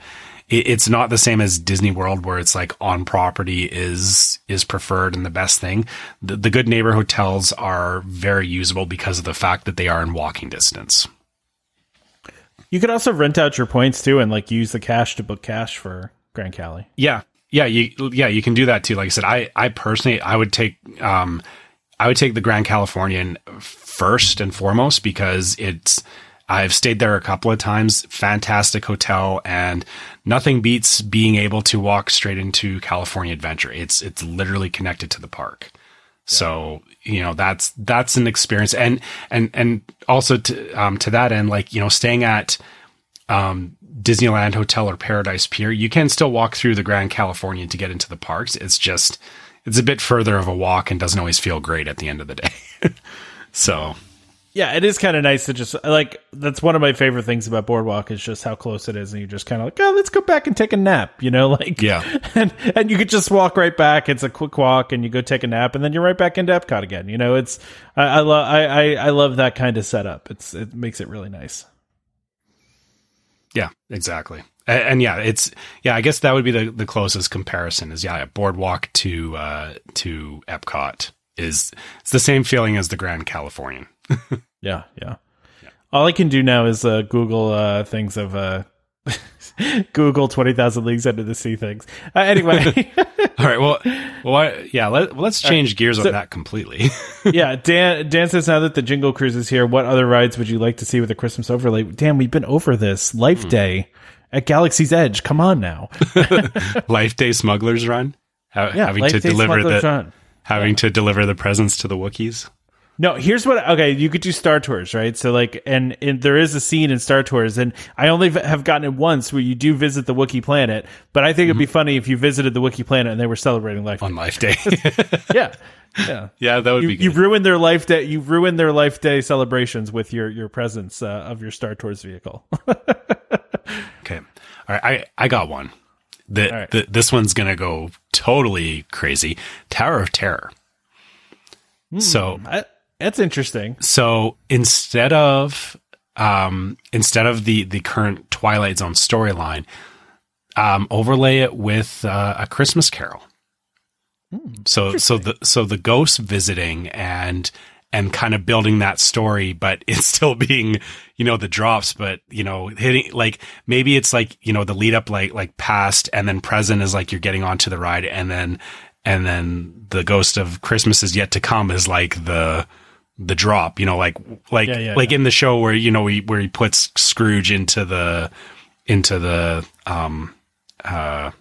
it, it's not the same as Disney World where it's like on property is is preferred and the best thing. The, the good neighbor hotels are very usable because of the fact that they are in walking distance. You could also rent out your points too, and like use the cash to book cash for Grand Cali. Yeah, yeah, you yeah you can do that too. Like I said, I I personally I would take um I would take the Grand Californian first and foremost because it's I've stayed there a couple of times. Fantastic hotel and nothing beats being able to walk straight into California Adventure. It's it's literally connected to the park. So, you know, that's that's an experience and and and also to um to that end like, you know, staying at um, Disneyland Hotel or Paradise Pier, you can still walk through the Grand Californian to get into the parks. It's just it's a bit further of a walk and doesn't always feel great at the end of the day. so Yeah, it is kind of nice to just like that's one of my favorite things about Boardwalk is just how close it is, and you just kind of like, oh, let's go back and take a nap, you know, like Yeah. and and you could just walk right back. It's a quick walk, and you go take a nap, and then you're right back into Epcot again. You know, it's I, I love I, I I love that kind of setup. It's it makes it really nice. yeah, exactly. And, and yeah, it's yeah. I guess that would be the, the closest comparison. Is yeah, a Boardwalk to uh, to Epcot is it's the same feeling as the Grand Californian. Yeah, yeah. All I can do now is uh, Google uh, things of uh, Google twenty thousand leagues under the sea things. Uh, anyway, All right. Well, well, I, yeah. let, let's change gears so- on that completely. yeah. Dan Dan says now that the Jingle Cruise is here, what other rides would you like to see with a Christmas overlay? Dan, we've been over this. Life Hmm. Day at Galaxy's Edge. Come on now. Life Day Smugglers Run, ha- Yeah, having Life to Day deliver Smuggler's the Run. having to deliver the presents to the Wookiees. No, here's what. Okay, you could do Star Tours, right? So like, and, and there is a scene in Star Tours, and I only have gotten it once where you do visit the Wookiee planet. But I think it'd be funny if you visited the Wookiee planet and they were celebrating life. on Life Day. yeah, yeah. yeah, that would You, be you ruined their life day. You ruined their life day celebrations with your your presence uh, of your Star Tours vehicle. okay. All right, I I got one. The, right. the this one's gonna go totally crazy. Tower of Terror. Hmm. So I, that's interesting. so instead of um instead of the the current Twilight Zone storyline, um overlay it with uh, a Christmas Carol. So so the so the ghost visiting and and kind of building that story, but it's still being, you know, the drops, but you know, hitting like maybe it's like, you know, the lead up like like past and then present is like you're getting onto the ride and then and then the ghost of Christmas is yet to come is like the the drop, you know, like like Yeah, yeah, like yeah. in the show where you know he, where he puts Scrooge into the into the um uh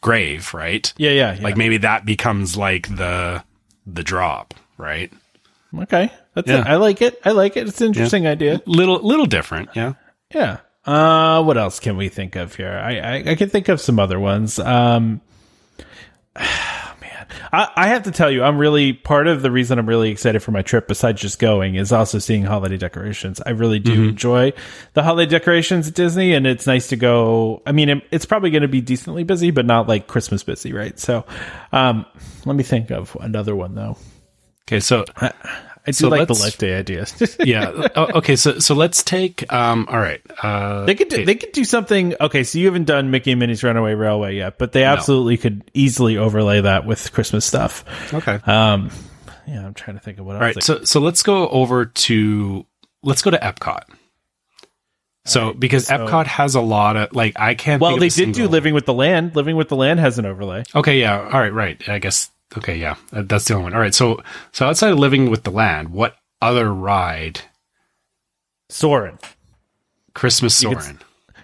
grave, right? Yeah, yeah. Like maybe that becomes like the the drop, right? okay, that's Yeah. it. I like it. I like it. It's an interesting idea. Little little different, yeah. Yeah. Uh, what else can we think of here? I, I, I can think of some other ones. Um, I, I have to tell you, I'm really part of the reason I'm really excited for my trip. Besides just going, is also seeing holiday decorations. I really do enjoy the holiday decorations at Disney, and it's nice to go. I mean, it, it's probably going to be decently busy, but not like Christmas busy, right? So, um, let me think of another one though. Okay, so I do So like the life day idea. yeah, oh, okay, so so let's take um. All right, uh, They could do, they could do something. Okay, so you haven't done Mickey and Minnie's Runaway Railway yet, but they absolutely could easily overlay that with Christmas stuff. okay. Um, yeah, I'm trying to think of what else. All right, so so let's go over to let's go to Epcot. So because so- Epcot has a lot of like I can't. well, they did do Living with the Land. Living with the Land has an overlay. Okay, yeah, all right, right. I guess okay, yeah, that's the only one. All right, so so outside of Living with the Land, what other ride? Soarin'. Christmas You could- Soarin'.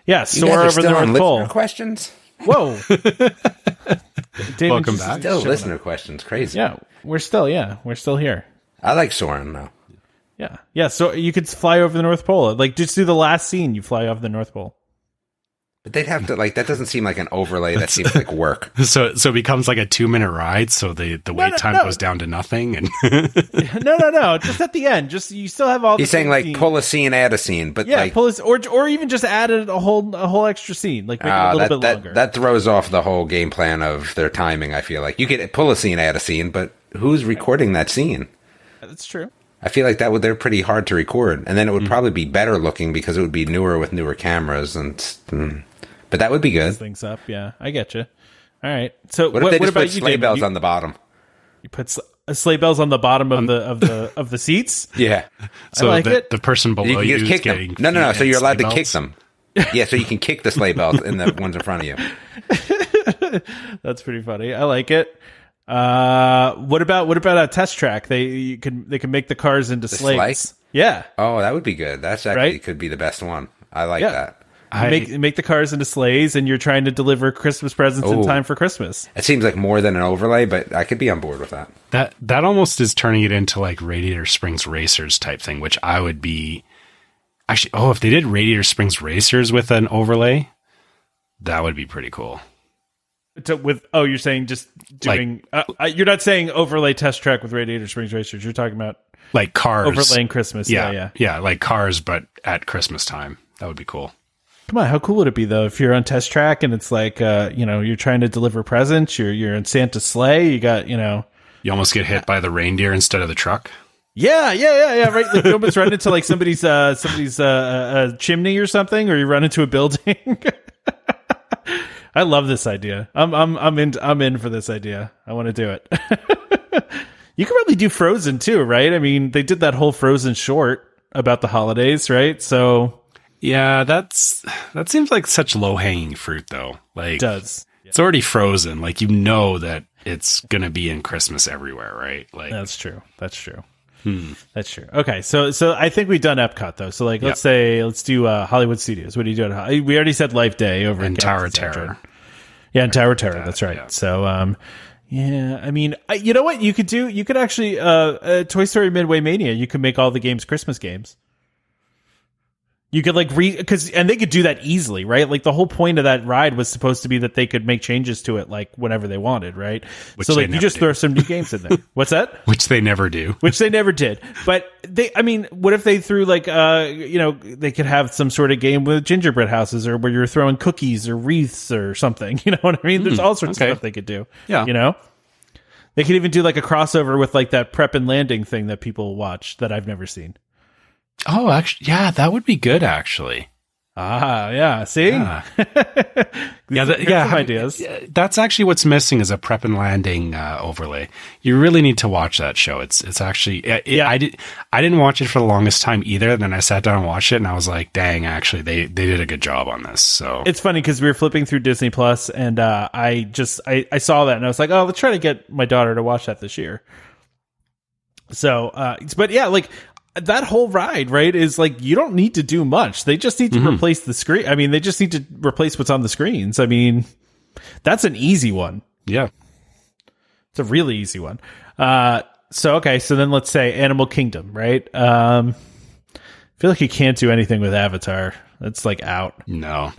Yeah, You soar over the North listener Pole. questions. Whoa. David Welcome just- back. Still listener questions. Crazy. Yeah, we're still yeah, we're still here. I like Soarin' though. Yeah, yeah. So you could fly over the North Pole. Like just do the last scene. You fly over the North Pole. But they'd have to like that doesn't seem like an overlay. That seems like work. So so it becomes like a two minute ride. So the the wait no, time no. goes down to nothing. And no, no, no. Just at the end. Just you still have all. He's the saying like scenes. pull a scene, add a scene, but Yeah, like pull this, or or even just added a whole a whole extra scene, like make it ah, a little that bit that longer. that throws off the whole game plan of their timing. I feel like you could pull a scene, add a scene, but who's recording that scene? That's true. I feel like that would they're pretty hard to record, and then it would Mm. probably be better looking because it would be newer with newer cameras, and mm, but that would be good. Things up. Yeah, I get you. All right. So What what, if they what just about put you, sleigh David? bells you, on the bottom? you put sl- uh, sleigh bells on the bottom of the of the of the seats. Yeah, so like the, it. the person below you you, can is kick them. No, no, no. So you're allowed to sleigh kick them. Yeah, so you can kick the sleigh bells in the ones in front of you. That's pretty funny. I like it. Uh, what about what about a test track? They you can they can make the cars into sleigh? sleighs. Yeah, Oh, that would be good. That's actually Right? could be the best one. I like Yeah. that. I- make make the cars into sleighs, and you're trying to deliver Christmas presents in Oh. time for Christmas. It seems like more than an overlay, but I could be on board with that. That that almost is turning it into like Radiator Springs Racers type thing, which I would be actually. Oh, if they did Radiator Springs Racers with an overlay, that would be pretty cool. To, with oh, you're saying just doing. uh, uh, you're not saying overlay test track with Radiator Springs Racers. You're talking about Like cars, overlaying Christmas. Yeah, Yeah, yeah. yeah, like cars, but at Christmas time. That would be cool. Come on, how cool would it be though if you're on test track and it's like uh, you know you're trying to deliver presents. You're you're in Santa's sleigh. You got you know. You almost get hit by the reindeer instead of the truck. Yeah, yeah, yeah, yeah. Right, like you almost run into like somebody's uh somebody's uh, uh chimney or something, or you run into a building. I love this idea. I'm I'm I'm in I'm in for this idea. I want to do it. you could probably do Frozen too, right? I mean, they did that whole Frozen short about the holidays, right? So Yeah, that's that seems like such low hanging fruit though. Like it does. it's already frozen. Like you know that it's gonna be in Christmas everywhere, right? Like That's true. That's true. That's true. Okay, so so I think we've done Epcot though. So like, let's say let's do uh, Hollywood Studios. What are you doing? Ho- We already said Life Day over and at Tower Terror. right? Yeah, and Tower Terror. That's right. yeah. So um, yeah, I mean, I, you know what you could do? You could actually uh, uh, Toy Story Midway Mania. You could make all the games Christmas games. You could like re because and they could do that easily, right? Like the whole point of that ride was supposed to be that they could make changes to it like whenever they wanted, right? Which so like you just do. throw some new games in there. What's that? Which they never do. which they never did. But they, I mean, what if they threw like, uh, you know, they could have some sort of game with gingerbread houses or where you're throwing cookies or wreaths or something. You know what I mean? There's all sorts okay. of stuff they could do. Yeah. You know? They could even do like a crossover with like that prep and landing thing that people watch that I've never seen. Oh, actually, yeah, that would be good. Actually, Ah, yeah. See? yeah, yeah, that, yeah. ideas. That's actually what's missing is a prep and landing uh, overlay. You really need to watch that show. It's it's actually it, Yeah. I did I didn't watch it for the longest time either. Then I sat down and watched it, and I was like, dang, actually, they they did a good job on this. So It's funny because we were flipping through Disney Plus, and uh, I just I, I saw that and I was like, oh, let's try to get my daughter to watch that this year. So, uh, but yeah, like that whole ride, right, is like you don't need to do much. They just need to replace the screen. I mean, they just need to replace what's on the screens. I mean, that's an easy one. yeah, It's a really easy one. Uh, so okay, so then let's say Animal Kingdom, right? Um, I feel like you can't do anything with Avatar. That's like out. no,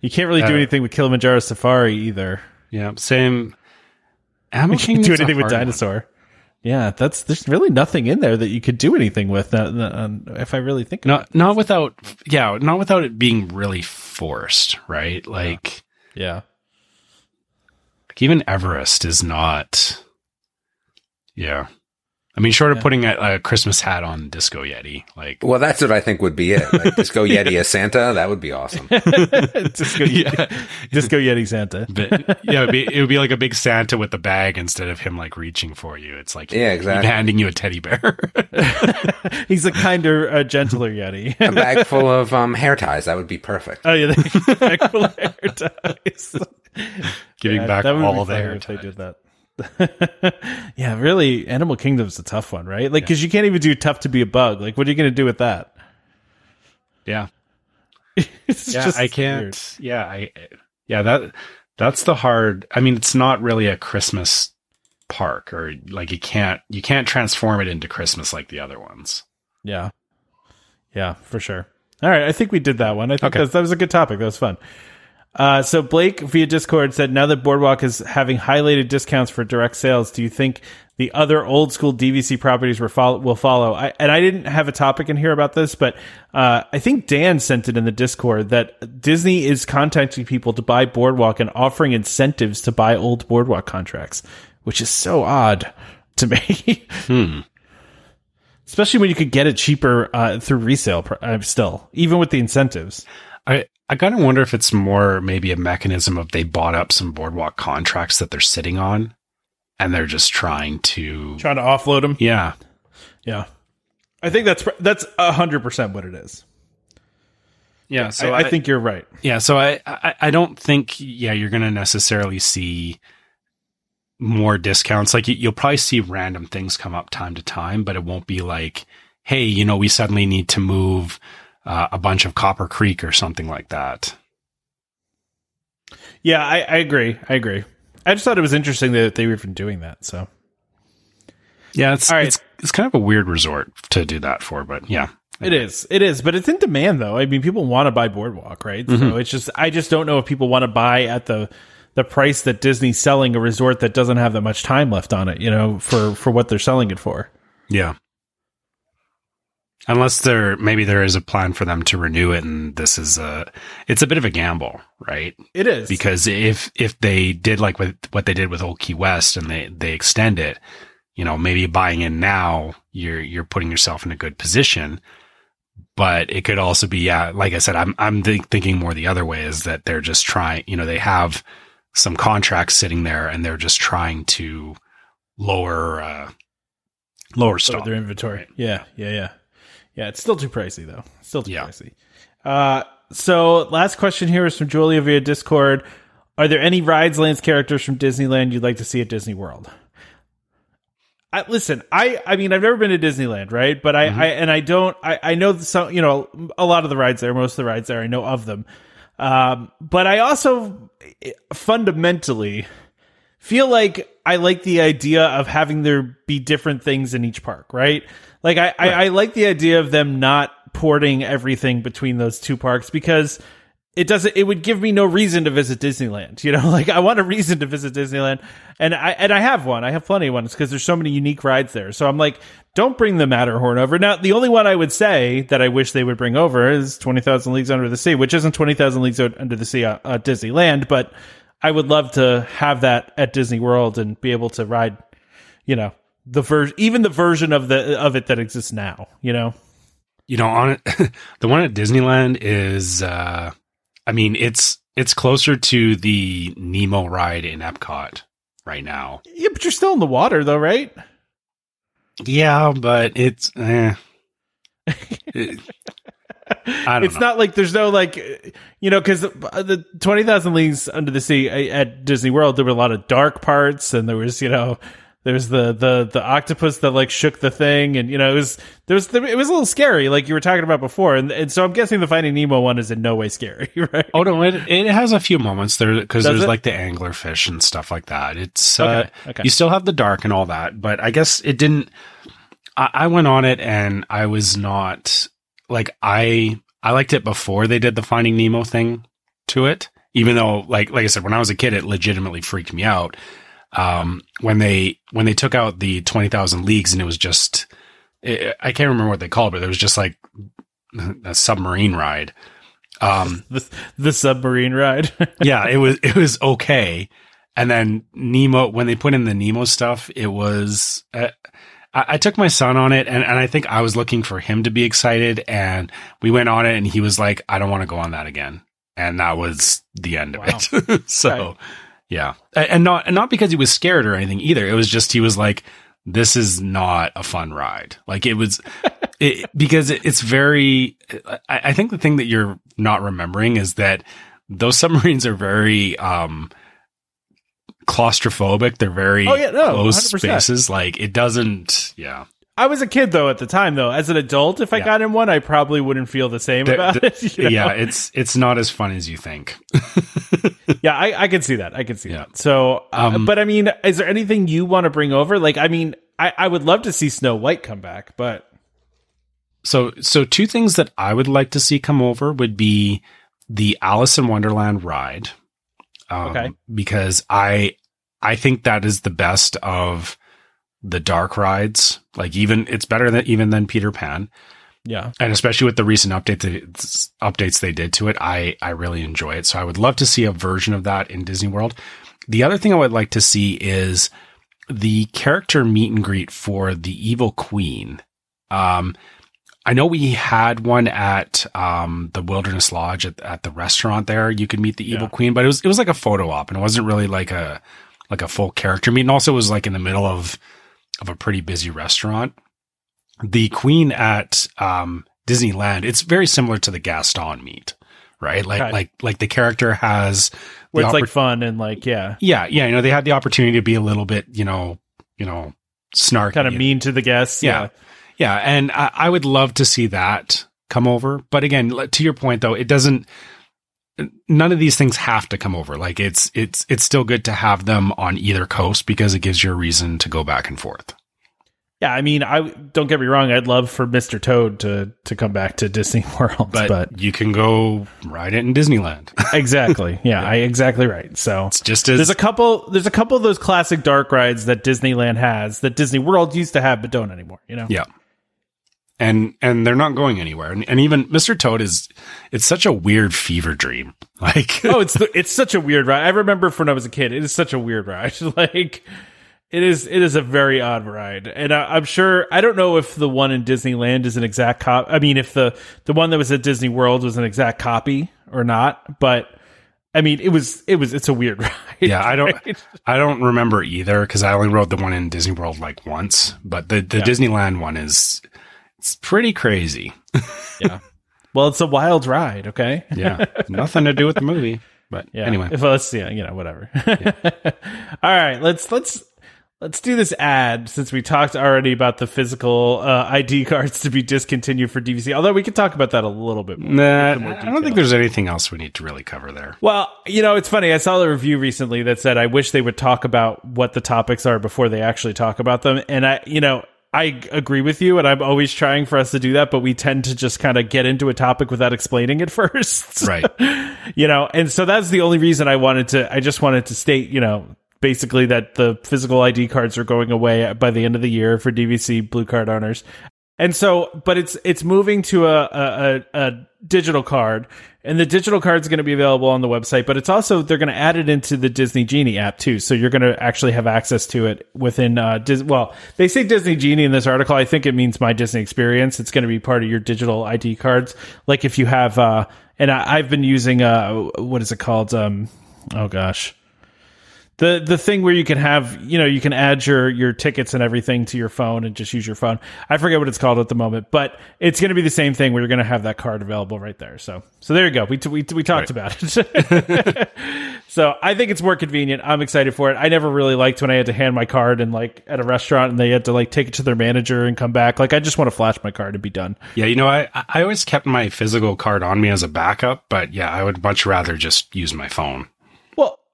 You can't really do Uh, anything with Kilimanjaro Safari either. yeah, same. Animal Kingdom's do anything with Dinosaur. one. Yeah, that's there's really nothing in there that you could do anything with. Uh, uh, if I really think about Not not without yeah, not without it being really forced, right? Like, it. Yeah. like even Everest is not. Yeah, I mean, short of Yeah. putting a, a Christmas hat on Disco Yeti, like Well, that's what I think would be it. Like Disco Yeti as Santa, that would be awesome. Disco, Yeah. Disco Yeti Santa. But yeah, it would, be, it would be like a big Santa with the bag instead of him like reaching for you. It's like Yeah, him exactly. handing you a teddy bear. He's a kinder, uh, gentler Yeti. A bag full of um, hair ties, that would be perfect. oh yeah, the back full of hair ties. Giving Yeah, back that would be all the funny hair if they ties. did that. yeah, really, Animal Kingdom's a tough one, right? Like, because you can't even do tough to be a bug. Like, what are you going to do with that? Yeah, It's yeah, I can't. weird. Yeah, I. Yeah, that that's the hard. I mean, it's not really a Christmas park, or like you can't you can't transform it into Christmas like the other ones. Yeah, yeah, for sure. All right, I think we did that one. I think Okay. that's, that was a good topic. That was fun. Uh, so Blake via Discord said, now that Boardwalk is having highlighted discounts for direct sales, do you think the other old school DVC properties will follow? Will follow? I, and I didn't have a topic in here about this, but uh, I think Dan sent it in the Discord that Disney is contacting people to buy Boardwalk and offering incentives to buy old Boardwalk contracts, which is so odd to me. Hmm. Especially when you could get it cheaper uh, through resale. pr- Uh, still, even with the incentives. I I kind of wonder if it's more maybe a mechanism of they bought up some boardwalk contracts that they're sitting on, and they're just trying to. Trying to offload them. Yeah, Yeah, I think that's that's hundred percent what it is. yeah. So I, I think you're right. Yeah, so I, I I don't think yeah you're gonna necessarily see more discounts. Like you'll probably see random things come up time to time, but it won't be like, hey, you know, we suddenly need to move uh, a bunch of Copper Creek or something like that. Yeah, I, I agree. I agree. I just thought it was interesting that they were even doing that. So Yeah, it's right. it's it's kind of a weird resort to do that for, but yeah, it is. It is, but it's in demand though. I mean, people want to buy Boardwalk, right? So it's just I just don't know if people want to buy at the the price that Disney's selling a resort that doesn't have that much time left on it. You know, for for what they're selling it for. yeah. Unless there maybe there is a plan for them to renew it, and this is a it's a bit of a gamble, right? It is because if if they did like with what they did with Old Key West and they they extend it, you know, maybe buying in now, you're you're putting yourself in a good position. But it could also be, yeah, like I said, I'm I'm th- thinking more the other way is that they're just trying, you know, they have some contracts sitting there and they're just trying to lower uh lower Lower their inventory. Yeah, yeah, yeah, yeah. It's still too pricey though. Still too Yeah. pricey. Uh, so last question here is from Julia via Discord. Are there any rides, lands, characters from Disneyland you'd like to see at Disney World? I, listen, I, I mean, I've never been to Disneyland, right? But I, I and I don't, I, I know some, you know, a lot of the rides there, most of the rides there, I know of them. Um, but I also eh, fundamentally feel like I like the idea of having there be different things in each park, right? Like I, I, I like the idea of them not porting everything between those two parks because it doesn't it would give me no reason to visit Disneyland. You know, like I want a reason to visit Disneyland. And I and I have one. I have plenty of ones because there's so many unique rides there. So I'm like, don't bring the Matterhorn over. Now, the only one I would say that I wish they would bring over is 20,000 Leagues Under the Sea, which isn't 20,000 Leagues Under the Sea at uh, Disneyland, but I would love to have that at Disney World and be able to ride, you know, the version, even the version of the of it that exists now, you know. you know on it the one at disneyland is uh i mean it's it's closer to the nemo ride in epcot right now Yeah, but you're still in the water though, right? yeah but it's eh. It- I don't it's know. not like there's no like you know because the 20,000 leagues under the sea uh, at Disney World there were a lot of dark parts and there was you know there's the the the octopus that like shook the thing and you know it was there was it was a little scary like you were talking about before and, and so I'm guessing the Finding Nemo one is in no way scary right oh no it, it has a few moments there because there's it? like the anglerfish and stuff like that it's uh Okay, okay. you still have the dark and all that but i guess it didn't I, I went on it and i was not like i i liked it before they did the finding nemo thing to it even though like like i said when i was a kid it legitimately freaked me out um, when they when they took out the twenty thousand leagues, and it was just it, I can't remember what they called, it, but it was just like a submarine ride. Um, the, the submarine ride. yeah, it was it was okay. And then Nemo, when they put in the Nemo stuff, it was. Uh, I, I, took my son on it, and, and I think I was looking for him to be excited, and we went on it, and he was like, "I don't want to go on that again," and that was the end of it. so, right. Yeah, and not and not because he was scared or anything either. It was just he was like, "This is not a fun ride." Like it was. it, because it, it's very, I, I, think the thing that you're not remembering is that those submarines are very, um, claustrophobic. They're very oh, yeah, no, closed 100%. spaces. Like it doesn't, yeah. I was a kid though at the time though. As an adult, if I yeah. got in one, I probably wouldn't feel the same the, about the, it. You know? Yeah, it's it's not as fun as you think. yeah, I, I can see that. I can see yeah. that. So, uh, um, but I mean, is there anything you want to bring over? Like, I mean, I, I would love to see Snow White come back, but so, so two things that I would like to see come over would be the Alice in Wonderland ride. Um, okay. Because I, I think that is the best of the dark rides. Like even it's better than even than Peter Pan. Yeah. And especially with the recent updates updates they did to it, I I really enjoy it. So I would love to see a version of that in Disney World. The other thing I would like to see is the character meet and greet for the Evil Queen. Um, I know we had one at um, the Wilderness Lodge at, at, the restaurant there. You could meet the Evil yeah. Queen, but it was it was like a photo op, and it wasn't really like a like a full character meet. And also, it was like in the middle of of a pretty busy restaurant. The Queen at um, Disneyland, it's very similar to the Gaston meet, right? Like like like the character has where it's oppor- like fun and like yeah yeah yeah. You know, they had the opportunity to be a little bit you know you know snarky, kind of mean to the guests. yeah. yeah yeah, and I, I would love to see that come over. But again, to your point though, it doesn't none of these things have to come over. Like it's it's it's still good to have them on either coast because it gives you a reason to go back and forth. Yeah, I mean, I don't get me wrong. I'd love for Mister Toad to to come back to Disney World, but, but you can go ride it in Disneyland. exactly. Yeah, yeah, I exactly right. So it's just as there's a couple there's a couple of those classic dark rides that Disneyland has that Disney World used to have but don't anymore. You know. Yeah and and they're not going anywhere. And, and even Mr. Toad is it's such a weird fever dream. Like oh, it's it's such a weird ride. I remember from when I was a kid. It is such a weird ride. like it is it is a very odd ride, and I, am sure I don't know if the one in Disneyland is an exact cop. I mean, if the the one that was at Disney World was an exact copy or not, but. I mean, it was it was it's a weird ride. Yeah, I don't I don't remember either because I only rode the one in Disney World like once, but the the yeah. Disneyland one is it's pretty crazy. yeah. Well, it's a wild ride, okay? yeah. Nothing to do with the movie. But yeah. anyway. If let's yeah, you know, whatever. Yeah. All right, let's let's let's do this ad since we talked already about the physical uh, ID cards to be discontinued for DVC. Although we could talk about that a little bit more. Nah, more I don't think there's anything else we need to really cover there. Well, you know, it's funny. I saw a review recently that said I wish they would talk about what the topics are before they actually talk about them. And I, you know, I agree with you, and I'm always trying for us to do that, but we tend to just kind of get into a topic without explaining it first. Right. you know, and so that's the only reason I wanted to, I just wanted to state, you know, basically that the physical ID cards are going away by the end of the year for DVC blue card owners. And so, but it's, it's moving to a, a, a digital card and the digital card is going to be available on the website, but it's also they're going to add it into the Disney Genie app too. So you're going to actually have access to it within uh Dis- well, they say Disney Genie in this article. I think it means my Disney experience. It's going to be part of your digital ID cards. Like if you have uh and I, have been using uh what is it called? Um oh gosh the the thing where you can have you know you can add your your tickets and everything to your phone and just use your phone. I forget what it's called at the moment, but it's going to be the same thing where you're going to have that card available right there. So so there you go. We t- we we talked right. about it. so I think it's more convenient. I'm excited for it. I never really liked when I had to hand my card and like at a restaurant and they had to like take it to their manager and come back. Like I just want to flash my card and be done. Yeah, you know I I always kept my physical card on me as a backup, but yeah, I would much rather just use my phone.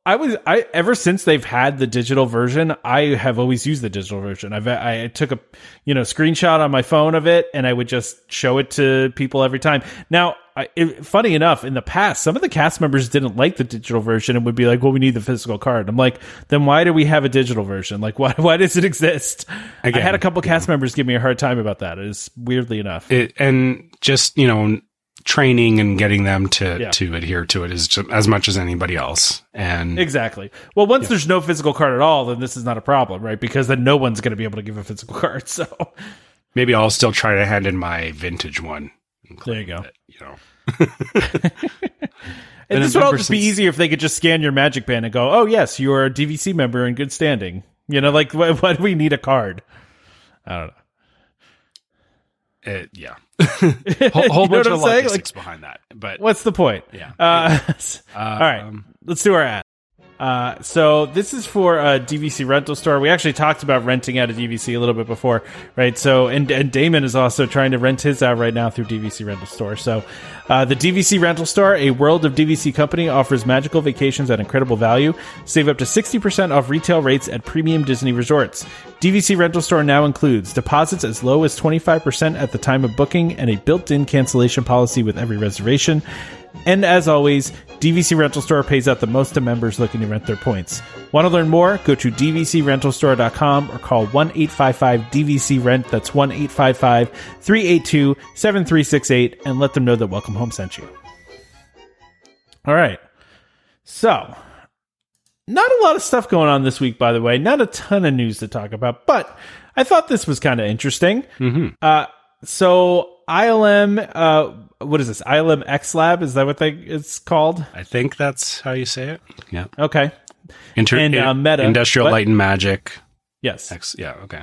I was I ever since they've had the digital version, I have always used the digital version. I've I took a you know screenshot on my phone of it, and I would just show it to people every time. Now I, it, funny enough, in the past, some of the cast members didn't like the digital version and would be like, "Well, we need the physical card." I'm like, "Then why do we have a digital version? Like, why why does it exist?" Again, I had a couple cast members give me a hard time about that. It's weirdly enough. it, and just you know training and getting them to Yeah. to adhere to it is ju- as much as anybody else and Exactly. Well, once there's no physical card at all, then this is not a problem, right? Because then no one's going to be able to give a physical card. So maybe i'll still try to hand in my vintage one there you go. that, you know And this would all just be easier if they could just scan your Magic Band and go, "Oh yes, you are a DVC member in good standing." You know, like why, why do we need a card? I don't know. it, yeah whole, whole bunch of logistics behind that but What's the point? yeah Uh, all right, Um, let's do our ad. Uh, so this is for a DVC rental store. We actually talked about renting out a DVC a little bit before, right? So, and, and Damon is also trying to rent his out right now through DVC rental store. So, uh, the DVC rental store, a world of DVC company, offers magical vacations at incredible value. Save up to 60% off retail rates at premium Disney resorts. DVC rental store now includes deposits as low as 25% at the time of booking and a built-in cancellation policy with every reservation. And as always, DVC Rental Store pays out the most to members looking to rent their points. Want to learn more? Go to dvcrentalstore.com or call 1 855 DVC Rent. That's 1 855 382 7368 and let them know that Welcome Home sent you. All right. So, not a lot of stuff going on this week, by the way. Not a ton of news to talk about, but I thought this was kind of interesting. Uh, so ILM, uh, what is this? ILM X Lab? Is that what they it's called? i think that's how you say it yeah Okay. Inter- And, uh, Meta. industrial What? light and magic Yes. X, yeah okay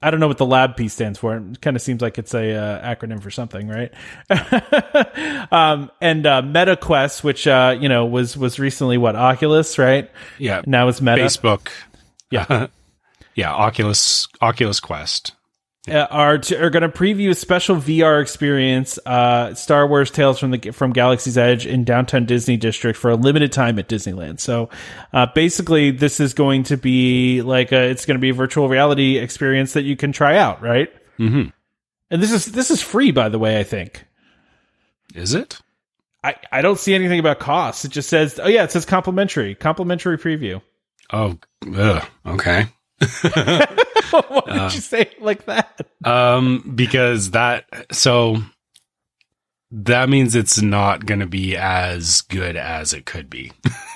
I don't know what the lab piece stands for. It kind of seems like it's a uh, acronym for something, right? um, and uh, MetaQuest, which uh, you know was was recently what Oculus, right? yeah Now it's Meta. facebook Yeah. yeah oculus oculus quest are to, are going to preview a special VR experience, uh, Star Wars Tales from the from Galaxy's Edge in downtown Disney District for a limited time at Disneyland. So, uh, basically, this is going to be like a it's going to be a virtual reality experience that you can try out, right? mm-hmm. And this is this is free, by the way. I think is it I I don't see anything about costs. It just says oh yeah, it says complimentary complimentary preview. oh ugh, okay Why did you say it like that? Um, because that so that means it's not going to be as good as it could be.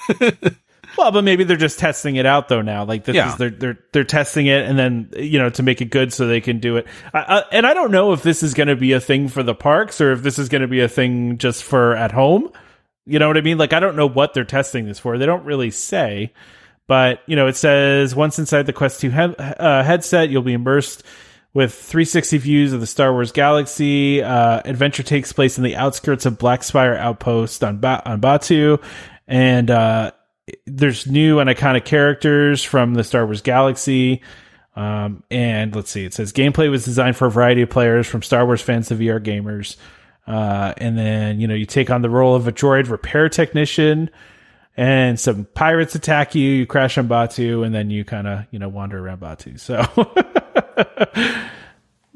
Well, but maybe they're just testing it out though now. Like this Yeah. is they're they're they're testing it and then you know to make it good so they can do it. I, I, and I don't know if this is going to be a thing for the parks or if this is going to be a thing just for at home. You know what I mean? Like I don't know what they're testing this for. They don't really say. But you know, it says once inside the Quest Two he- uh, headset, you'll be immersed with 360 views of the Star Wars galaxy. Uh, adventure takes place in the outskirts of Black Spire Outpost on ba- on Batuu, and uh, there's new and iconic characters from the Star Wars galaxy. Um, and let's see, it says gameplay was designed for a variety of players from Star Wars fans to VR gamers. Uh, and then, you know, you take on the role of a droid repair technician and some pirates attack you, you crash on Batuu, and then you kind of, you know, wander around Batuu. So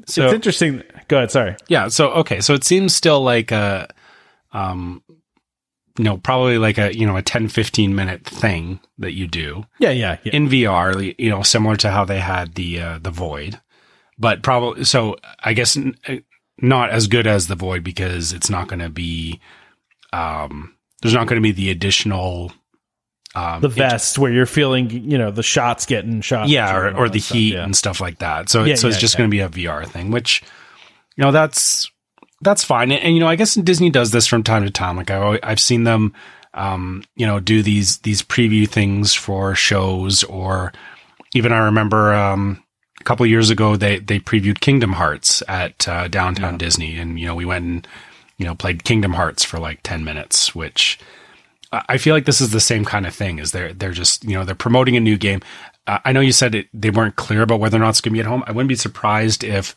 So it's interesting. Go ahead. Sorry. yeah, so okay, so it seems still like a um you know, probably like a, you know, a 10 15 minute thing that you do Yeah. Yeah. Yeah. in VR, you know, similar to how they had the uh, the Void. But probably so I guess n- uh, not as good as the Void because it's not going to be um there's not going to be the additional um the vest where you're feeling, you know, the shots getting shot. yeah, or, or the stuff, heat yeah. and stuff like that. So, Yeah, so it's just yeah. going to be a VR thing, which you know that's that's fine. And, and, you know, I guess Disney does this from time to time. Like I, I've seen them, um, you know, do these these preview things for shows, or even I remember um, a couple of years ago they they previewed Kingdom Hearts at uh, downtown Disney, and you know we went and you know played Kingdom Hearts for like ten minutes, which. I feel like this is the same kind of thing. Is they're they're just you know they're promoting a new game. Uh, I know you said it, they weren't clear about whether or not it's going to be at home. I wouldn't be surprised if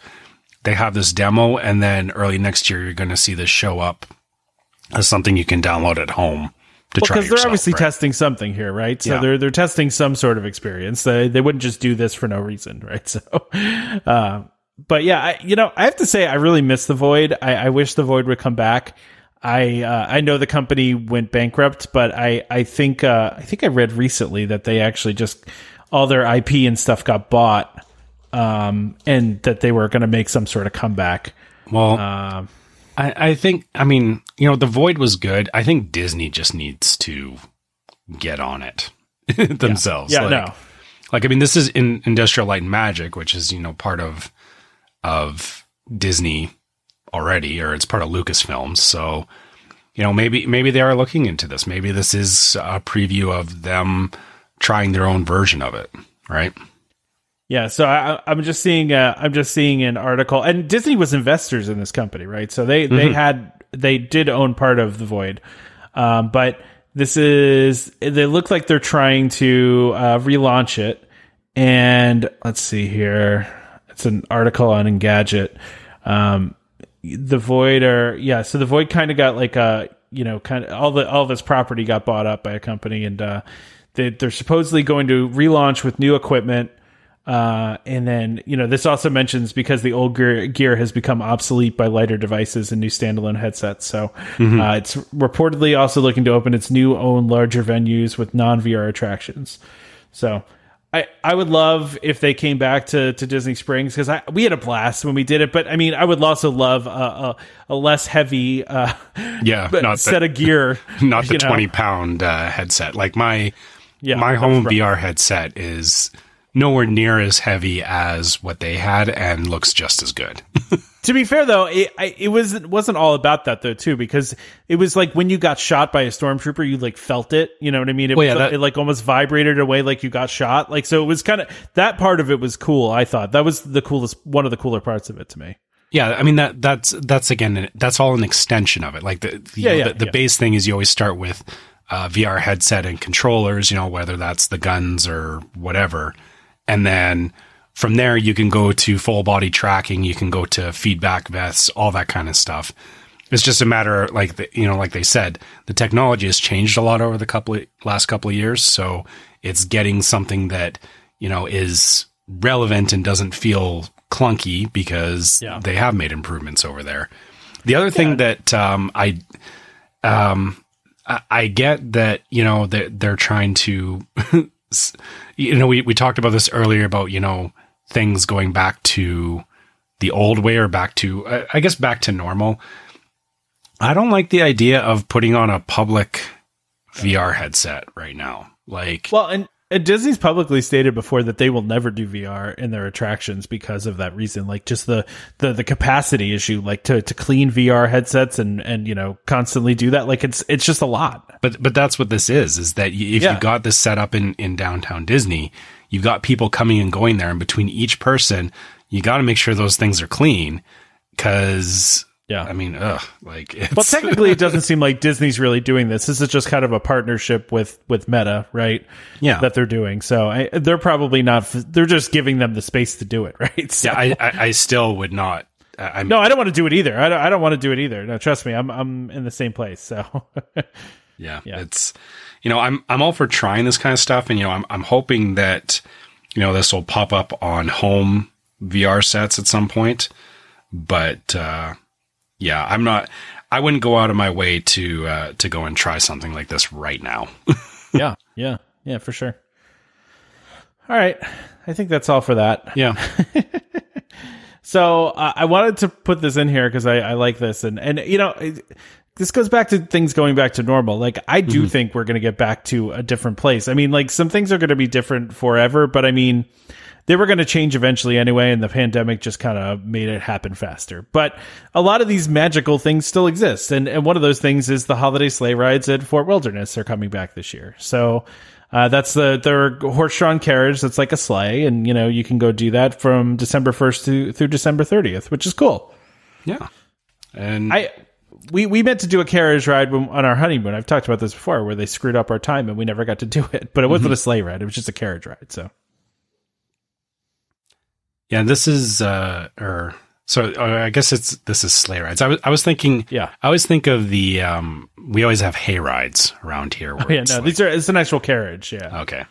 they have this demo and then early next year you're going to see this show up as something you can download at home to try because they're obviously right? testing something here, right? So Yeah. they're they're testing some sort of experience. They they wouldn't just do this for no reason, right? So, uh, but yeah, I, you know, I have to say I really miss the Void. I, I wish the Void would come back. I uh, I know the company went bankrupt, but I I think uh, I think I read recently that they actually just all their IP and stuff got bought, um, and that they were going to make some sort of comeback. Well, Um, I, I think, I mean, you know, The Void was good. I think Disney just needs to get on it themselves. yeah, like, no, Like, I mean, this is in Industrial Light and Magic, which is, you know, part of, of Disney already, or it's part of Lucasfilms. So, you know, maybe, maybe they are looking into this. Maybe this is a preview of them trying their own version of it. Right. Yeah, so I, I'm just seeing uh, I'm just seeing an article, and Disney was investors in this company, right? So they they had they did own part of the Void, um, but this is they look like they're trying to uh, relaunch it. And let's see here, it's an article on Engadget. Um, the Void are yeah, so the Void kind of got like a you know kind of all the all of its property got bought up by a company, and uh, they, they're supposedly going to relaunch with new equipment. Uh, and then, you know, this also mentions because the old gear, gear has become obsolete by lighter devices and new standalone headsets. So, uh, it's reportedly also looking to open its new own larger venues with non VR attractions. So, I, I would love if they came back to, to Disney Springs because we had a blast when we did it. But I mean, I would also love a, a, a less heavy uh, Yeah. not set the, of gear. not the know. 20 pound uh, headset. Like my, Yeah, my home rough. VR headset is nowhere near as heavy as what they had and looks just as good. To be fair, though, it I, it was it wasn't all about that though too because it was like when you got shot by a stormtrooper, you like felt it. You know what I mean? It, Well, yeah, that- it like almost vibrated away like you got shot. Like so, it was kind of that part of it was cool. I thought that was the coolest, one of the cooler parts of it to me. yeah, I mean that that's that's again that's all an extension of it. Like the the, Yeah, yeah, the, the yeah. base thing is you always start with uh, VR headset and controllers. You know whether that's the guns or whatever, and then from there you can go to full body tracking. You can go to feedback vests, all that kind of stuff. It's just a matter, like the, you know, like they said, the technology has changed a lot over the couple of, last couple of years. So it's getting something that you know is relevant and doesn't feel clunky because Yeah. they have made improvements over there. The other thing that um, I um, I, get that you know they're, they're trying to you know we, we talked about this earlier about you know things going back to the old way or back to I guess back to normal. I don't like the idea of putting on a public VR headset right now. Like Well, and, and Disney's publicly stated before that they will never do VR in their attractions because of that reason. Like just the the, the capacity issue, like to, to clean VR headsets and and you know constantly do that. Like it's it's just a lot. But but that's what this is. Is that if Yeah. you got this set up in in downtown Disney, you've got people coming and going there, and between each person, you got to make sure those things are clean. Because Yeah. I mean, ugh, like Well, technically, it doesn't seem like Disney's really doing this. This is just kind of a partnership with with Meta, right? Yeah. that they're doing. So I, they're probably not. They're just giving them the space to do it, right? So, yeah, I, I I still would not. I, I'm no, I don't want to do it either. I don't. I don't want to do it either. No, trust me, I'm I'm in the same place. So Yeah, Yeah. it's you know I'm I'm all for trying this kind of stuff, and you know I'm I'm hoping that you know this will pop up on home VR sets at some point. But uh, yeah, I'm not. I wouldn't go out of my way to uh, to go and try something like this right now. yeah, yeah, yeah, for sure. All right, I think that's all for that. yeah, So uh, I wanted to put this in here because I, I like this, and and you know, this goes back to things going back to normal. Like I do think we're going to get back to a different place. I mean, like some things are going to be different forever, but I mean, they were going to change eventually anyway, and the pandemic just kind of made it happen faster. But a lot of these magical things still exist, and and one of those things is the holiday sleigh rides at Fort Wilderness are coming back this year. So. Uh, that's the their horse-drawn carriage. That's like a sleigh, and you know you can go do that from December first to through December thirtieth, which is cool. yeah, and I we we meant to do a carriage ride when, on our honeymoon. I've talked about this before, where they screwed up our time and we never got to do it. But it wasn't a sleigh ride; it was just a carriage ride. So yeah, this is uh, or so uh, I guess it's this is sleigh rides. I was I was thinking, Yeah. I always think of the um, we always have hay rides around here. Where yeah, no, like- these are it's an actual carriage. Yeah, okay.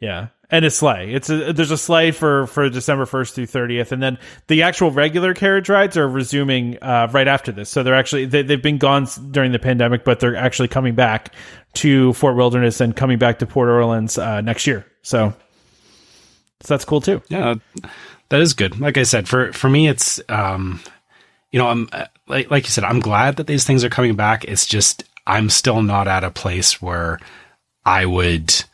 yeah. And a sleigh. It's a, there's a sleigh for for December first through thirtieth, and then the actual regular carriage rides are resuming uh, right after this. So they're actually they, they've been gone during the pandemic, but they're actually coming back to Fort Wilderness and coming back to Port Orleans uh, next year. So, so that's cool too. Yeah, that is good. Like I said, for for me, it's um, you know, I'm uh, like like you said, I'm glad that these things are coming back. It's just I'm still not at a place where I would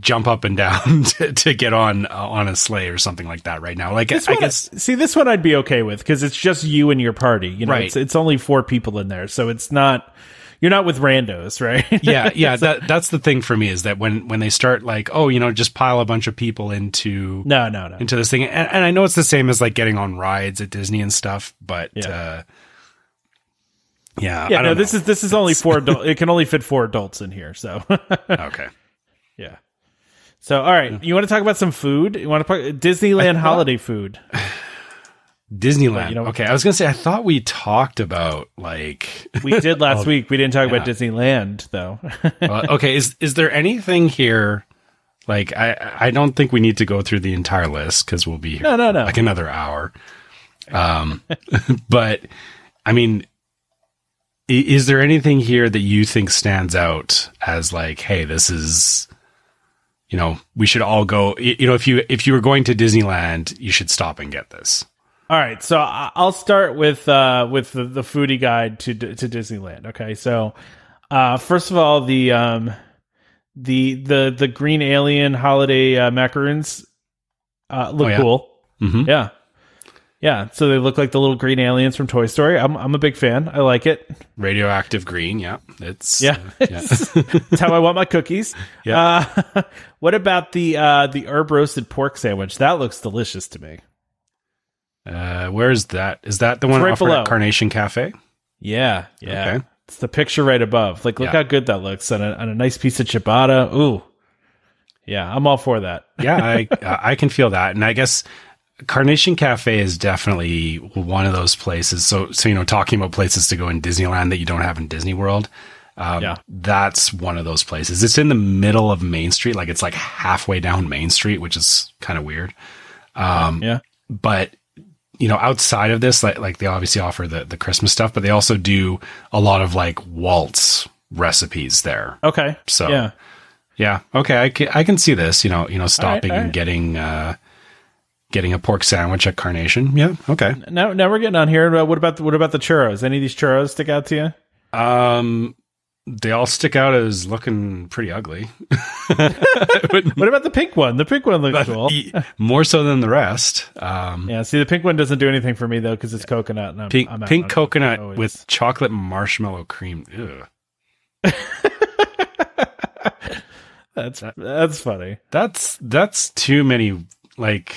jump up and down to, to get on uh, on a sleigh or something like that right now. Like This I one, guess see this one I'd be okay with because it's just you and your party. You know, Right. it's, it's only four people in there, so it's not you're not with randos, right? yeah, yeah. That that's the thing for me is that when when they start like, oh, you know, just pile a bunch of people into no, no, no. into this thing, and, and I know it's the same as like getting on rides at Disney and stuff, but Yeah. uh, yeah, Yeah, I no. don't This know. is this is only four. Adult, it can only fit four adults in here. So okay. Yeah. So all right, you want to talk about some food? You want to talk Disneyland holiday food? Disneyland. you know- okay, I was gonna say I thought we talked about like. We did last week. We didn't talk about. Disneyland though. uh, okay, is is there anything here? Like I I don't think we need to go through the entire list because we'll be here No, no, no. like another hour. Um, but I mean, is there anything here that you think stands out as like, hey, this is, you know, we should all go. You know, if you if you were going to Disneyland, you should stop and get this. All right, so I'll start with uh, with the, the foodie guide to to Disneyland. Okay, so uh, first of all, the um, the the the green alien holiday uh, macaroons uh, look Oh, yeah? cool. Mhm. Yeah, yeah. So they look like the little green aliens from Toy Story. I'm I'm a big fan. I like it. Radioactive green, yeah, it's Yeah, uh, yeah. That's how I want my cookies. Yeah. Uh, what about the uh, the herb roasted pork sandwich? That looks delicious to me. Uh, where is that? Is that the one right below. at Carnation Cafe? Yeah, yeah. Okay. It's the picture right above. Like, look Yeah. how good that looks on a, on a nice piece of ciabatta. Ooh, yeah, I'm all for that. yeah, I I can feel that, and I guess Carnation Cafe is definitely one of those places. So so you know, talking about places to go in Disneyland that you don't have in Disney World. Um, Yeah. that's one of those places. It's in the middle of Main Street, like it's like halfway down Main Street, which is kind of weird. Um, Yeah, but you know, outside of this, like like they obviously offer the the Christmas stuff, but they also do a lot of like Walt's recipes there. okay. So yeah, yeah. Okay. I can, I can see this, you know, you know, stopping all and right. getting, uh, getting a pork sandwich at Carnation. Yeah. Okay. now now we're getting on here. What about the, what about the churros? Any of these churros stick out to you? Um, they all stick out as looking pretty ugly. What about the pink one? The pink one looks cool. More so than the rest. Um, Yeah, see, the pink one doesn't do anything for me though because it's coconut. And I'm, pink, I'm pink coconut Always. with chocolate marshmallow cream. Ugh. that's that's funny. That's, that's too many, like,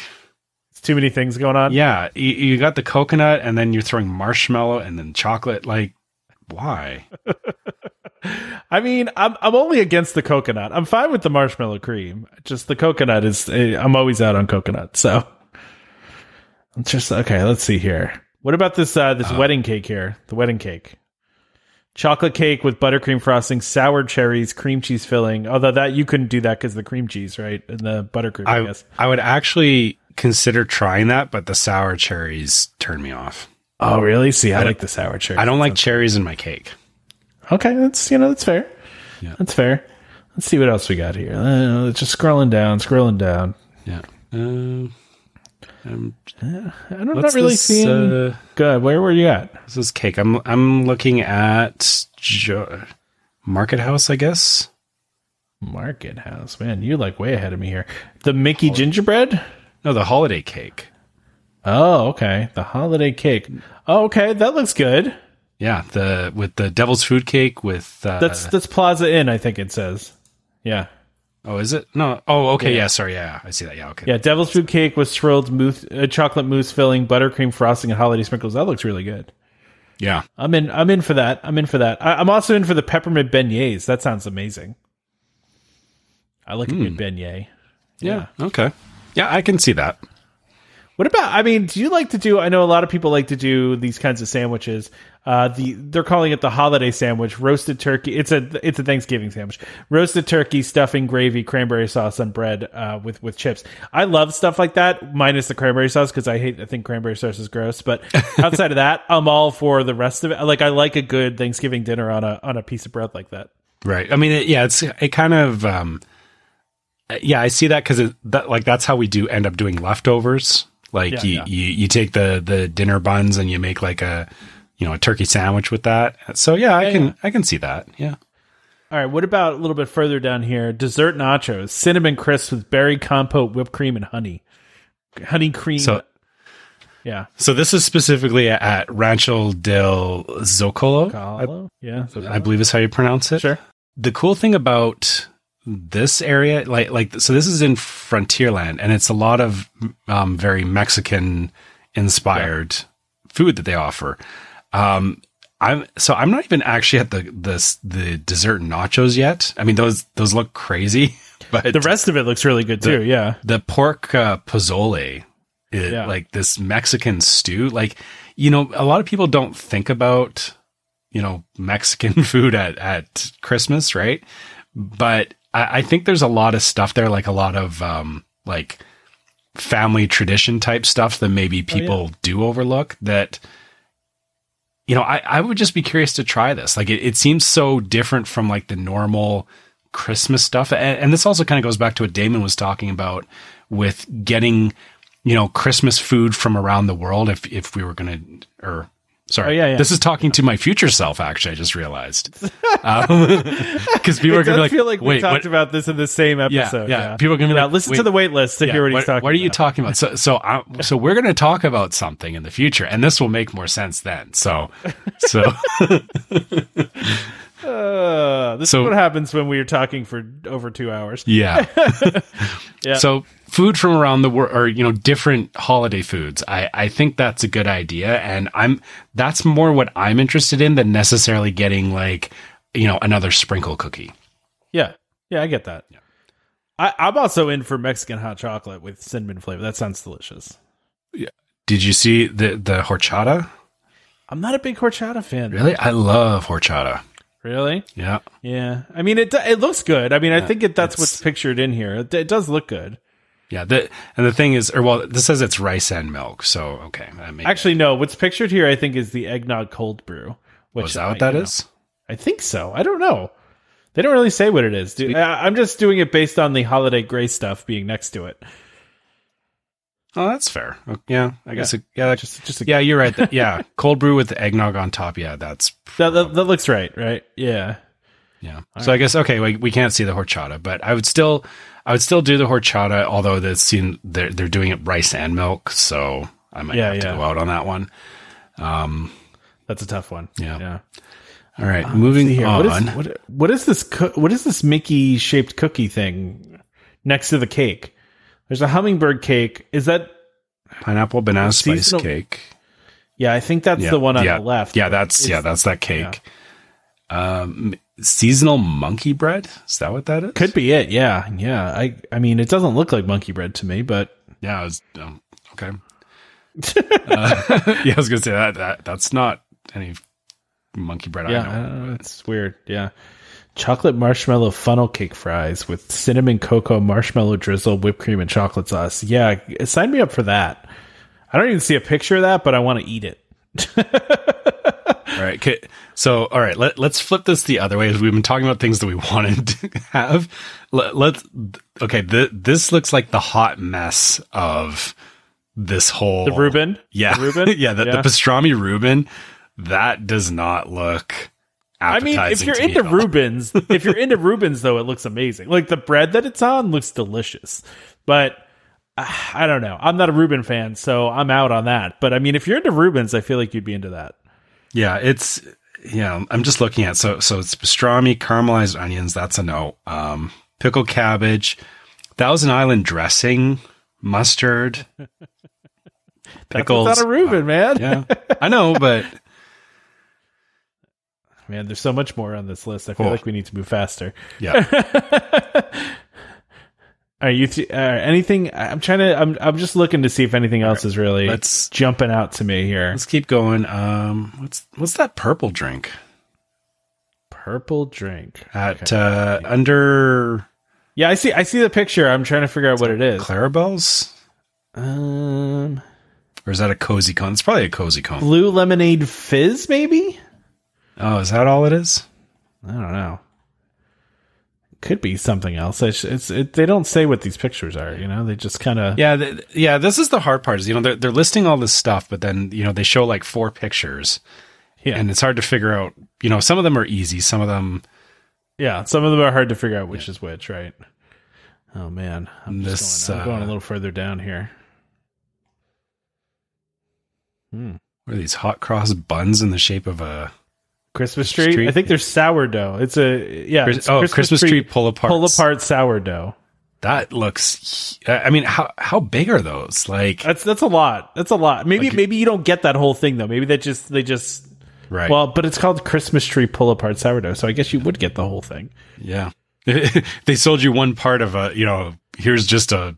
It's too many things going on. yeah, you, you got the coconut and then you're throwing marshmallow and then chocolate. Like, why? I mean, I'm I'm only against the coconut. I'm fine with the marshmallow cream. Just the coconut is. eh, I'm always out on coconut. So, I'm just okay. Let's see here. What about this uh, this wedding cake here? The wedding cake, chocolate cake with buttercream frosting, sour cherries, cream cheese filling. Although that you couldn't do that because the cream cheese, right, and the buttercream. I, I, guess. I would actually consider trying that, but the sour cherries turn me off. Oh, really? See, I, like the sour cherries. I don't like cherries in my cake. Okay, that's you know that's fair. Yeah. That's fair. Let's see what else we got here. Uh, just scrolling down, scrolling down. Yeah. Um, um, I'm not really this, seeing. Uh, Good. Where were you at? this is cake. I'm I'm looking at jo- Market House, I guess. Market House. Man, you like way ahead of me here. The Mickey gingerbread? No, the holiday cake. Oh, okay. The holiday cake. Oh, okay. That looks good. Yeah, the with the devil's food cake with. Uh, That's that's Plaza Inn, I think it says. Yeah. oh, is it? No. Oh, okay. Yeah. sorry. Yeah, I see that. Yeah. Okay. Yeah, devil's food cake with swirled mousse, uh, chocolate mousse filling, buttercream frosting, and holiday sprinkles. That looks really good. Yeah. I'm in. I'm in for that. I'm in for that. I, I'm also in for the peppermint beignets. That sounds amazing. I like a good beignet. Yeah. Okay. Yeah, I can see that. What about? I mean, do you like to do? I know a lot of people like to do these kinds of sandwiches. Uh, the they're calling it the holiday sandwich, roasted turkey. It's a it's a Thanksgiving sandwich, roasted turkey, stuffing, gravy, cranberry sauce on bread uh, with with chips. I love stuff like that, minus the cranberry sauce because I hate I think cranberry sauce is gross. But outside of that, I'm all for the rest of it. Like I like a good Thanksgiving dinner on a on a piece of bread like that. Right. I mean, it, yeah, it's it kind of um, Uh, yeah, I see that because that like that's how we do end up doing leftovers. Like Yeah, you, yeah. you you take the the dinner buns and you make like a you know a turkey sandwich with that. So yeah, I Yeah, can. I can see that. Yeah. All right, what about a little bit further down here? Dessert nachos, cinnamon crisps with berry compote, whipped cream, and honey. Honey cream. So yeah. so this is specifically at Rancho del Zocalo. I, yeah. I believe is how you pronounce it. Sure. the cool thing about this area like like so this is in frontierland and it's a lot of um, very mexican inspired food that they offer um i'm so i'm not even actually at the the the dessert nachos yet i mean those those look crazy but The rest of it looks really good too. yeah. the pork uh, pozole, it, Yeah. like this Mexican stew. Like, you know, a lot of people don't think about, you know, Mexican food at, at Christmas, right? But I, I think there's a lot of stuff there, like a lot of, um, like family tradition type stuff that maybe people do overlook that, you know, I, I would just be curious to try this. Like it, it seems so different from like the normal Christmas stuff. And, and this also kind of goes back to what Damon was talking about with getting, you know, Christmas food from around the world. If, if we were going to, or sorry, Oh, yeah, yeah. this is talking to my future self. Actually, I just realized, um, because people It are going to be like, feel like we talked what, about this in the same episode. yeah. yeah. People are gonna be like, listen to the wait list to hear what, what, he's talking what are you about. talking about? So, so, I, so we're going to talk about something in the future, and this will make more sense then. So, so Uh, this So- is what happens when we are talking for over two hours. yeah. Yeah. So, food from around the world, or you know, different holiday foods. I I think that's a good idea, and I'm that's more what I'm interested in than necessarily getting like you know another sprinkle cookie. Yeah. Yeah, I get that. I, I'm also in for Mexican hot chocolate with cinnamon flavor. That sounds delicious. Yeah. Did you see the the horchata? I'm not a big horchata fan. Really, I love horchata. Really? Yeah. Yeah. I mean, it it looks good. I mean, I think it, that's what's pictured in here. It, it does look good. Yeah, the, and the thing is, or well, this says it's rice and milk. So okay, Actually, no. What's pictured here, I think, is the eggnog cold brew. Which was that what I, that you know. I think so. I don't know. They don't really say what it is. Dude. I, I'm just doing it based on the holiday gray stuff being next to it. Oh, that's fair. Oh, Yeah, I guess. It, yeah, Just, just a, yeah, you're right. That- yeah, cold brew with the eggnog on top. Yeah, that's that, that, that looks right, right? Yeah. yeah. so I guess okay, we, we can't see the horchata, but I would still, I would still do the horchata. Although that's seen they're they're doing it rice and milk, so I might Yeah, have to go out on that one. Um, That's a tough one. Yeah. Yeah. All right, moving here. on. What is, what, what is this? Co- what is this Mickey shaped cookie thing next to the cake? There's a hummingbird cake. Is that? Pineapple banana spice Seasonal- cake. Yeah, I think that's Yeah, the one on yeah, the left. Yeah, that's yeah, that's that cake. Um, seasonal monkey bread. Is that what that is? Could be it. Yeah, yeah. I I mean, it doesn't look like monkey bread to me, but Yeah, was um, okay. uh, yeah, I was gonna say that, that that's not any monkey bread yeah, I know. uh, it's weird. Yeah, chocolate marshmallow funnel cake fries with cinnamon cocoa marshmallow drizzle, whipped cream, and chocolate sauce. Yeah, sign me up for that. I don't even see a picture of that, but I want to eat it. All right, okay. So, all right, let, let's flip this the other way. We've been talking about things that we wanted to have. Let, let's okay. Th- this looks like the hot mess of this whole The Reuben, Yeah, The Reuben? yeah, the, Yeah. the pastrami Reuben. That does not look. I mean, if you're into. Rubens, if you're into Rubens, though, it looks amazing. Like the bread that it's on looks delicious, but uh, I don't know. I'm not a Reuben fan, so I'm out on that. But I mean, if you're into Rubens, I feel like you'd be into that. Yeah, it's yeah. I'm just looking at so so it's pastrami, caramelized onions. That's a no. Um, pickled cabbage, Thousand Island dressing, mustard, pickles. That's not a Reuben, man. yeah, I know, but Man, there's so much more on this list. I feel like we need to move faster. yeah, Are you th- uh, anything? I'm trying to. I'm. I'm just looking to see if anything else is really let's- jumping out to me here. Let's keep going. Um, what's what's that purple drink Purple drink. at uh, under Yeah, I see. I see the picture. I'm trying to figure out what it is. Clarabelle's, Um, or is that a cozy cone? It's probably a cozy cone. blue lemonade fizz, maybe. Oh, is that all it is? I don't know. Could be something else. It's, it's it, they don't say what these pictures are. You know, they just kind of. Yeah, yeah. This is the hard part. Is you know they're they're listing all this stuff, but then you know they show like four pictures, Yeah, and it's hard to figure out. You know, some of them are easy, some of them yeah. Some of them are hard to figure out which is which, right? Oh man, I'm This, just going, I'm going a uh, little further down here. Hmm. what are these hot cross buns in the shape of a Christmas tree? Tree? I think there's sourdough. It's a yeah. Chris- it's oh, Christmas tree pull apart. pull apart sourdough. that looks. I mean, how how big are those? Like That's that's a lot. That's a lot. Maybe Like- maybe you don't get that whole thing though. Maybe they just they just right? well, but it's called Christmas tree pull apart sourdough, so I guess you would get the whole thing. Yeah. they sold you one part of a, you know, here's just a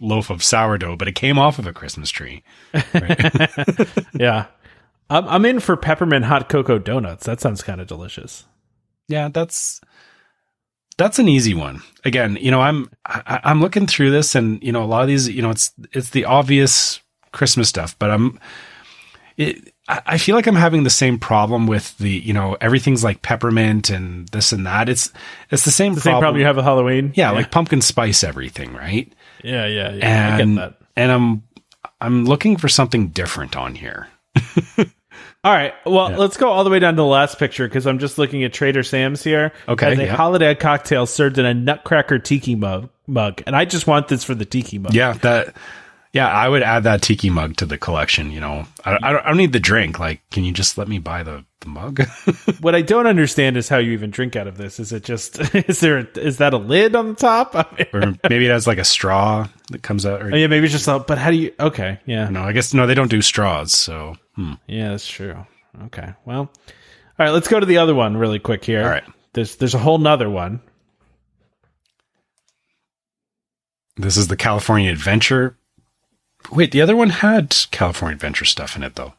loaf of sourdough, but it came off of a Christmas tree. yeah, I'm I'm in for peppermint hot cocoa donuts. That sounds kind of delicious. Yeah, that's that's an easy one. Again, you know, I'm I, I'm looking through this, and you know, a lot of these, you know, it's it's the obvious Christmas stuff, but I'm it. I I feel like I'm having the same problem with the, you know, everything's like peppermint and this and that. It's it's the same The same problem you have with Halloween. Yeah, like pumpkin spice everything, right? yeah, yeah, yeah. I and get that. and I'm I'm looking for something different on here. All right. Well, let's go all the way down to the last picture because I'm just looking at Trader Sam's here. Okay, Has a yeah. holiday cocktail served in a Nutcracker tiki mug, mug, and I just want this for the tiki mug. Yeah, that. Yeah, I would add that tiki mug to the collection. You know, I, I, don't, I don't need the drink. Like, can you just let me buy the, the mug? What I don't understand is how you even drink out of this. Is it just is there a, that a lid on the top? Or maybe it has like a straw that comes out. Or, oh, yeah, maybe it's just. A, but how do you? Okay, yeah, No, I guess no, they don't do straws. So, hmm. yeah, that's true. Okay, well, all right. Let's go to the other one really quick here. All right. there's there's a whole nother one. this is the California Adventure. Wait, the other one had California Adventure stuff in it though.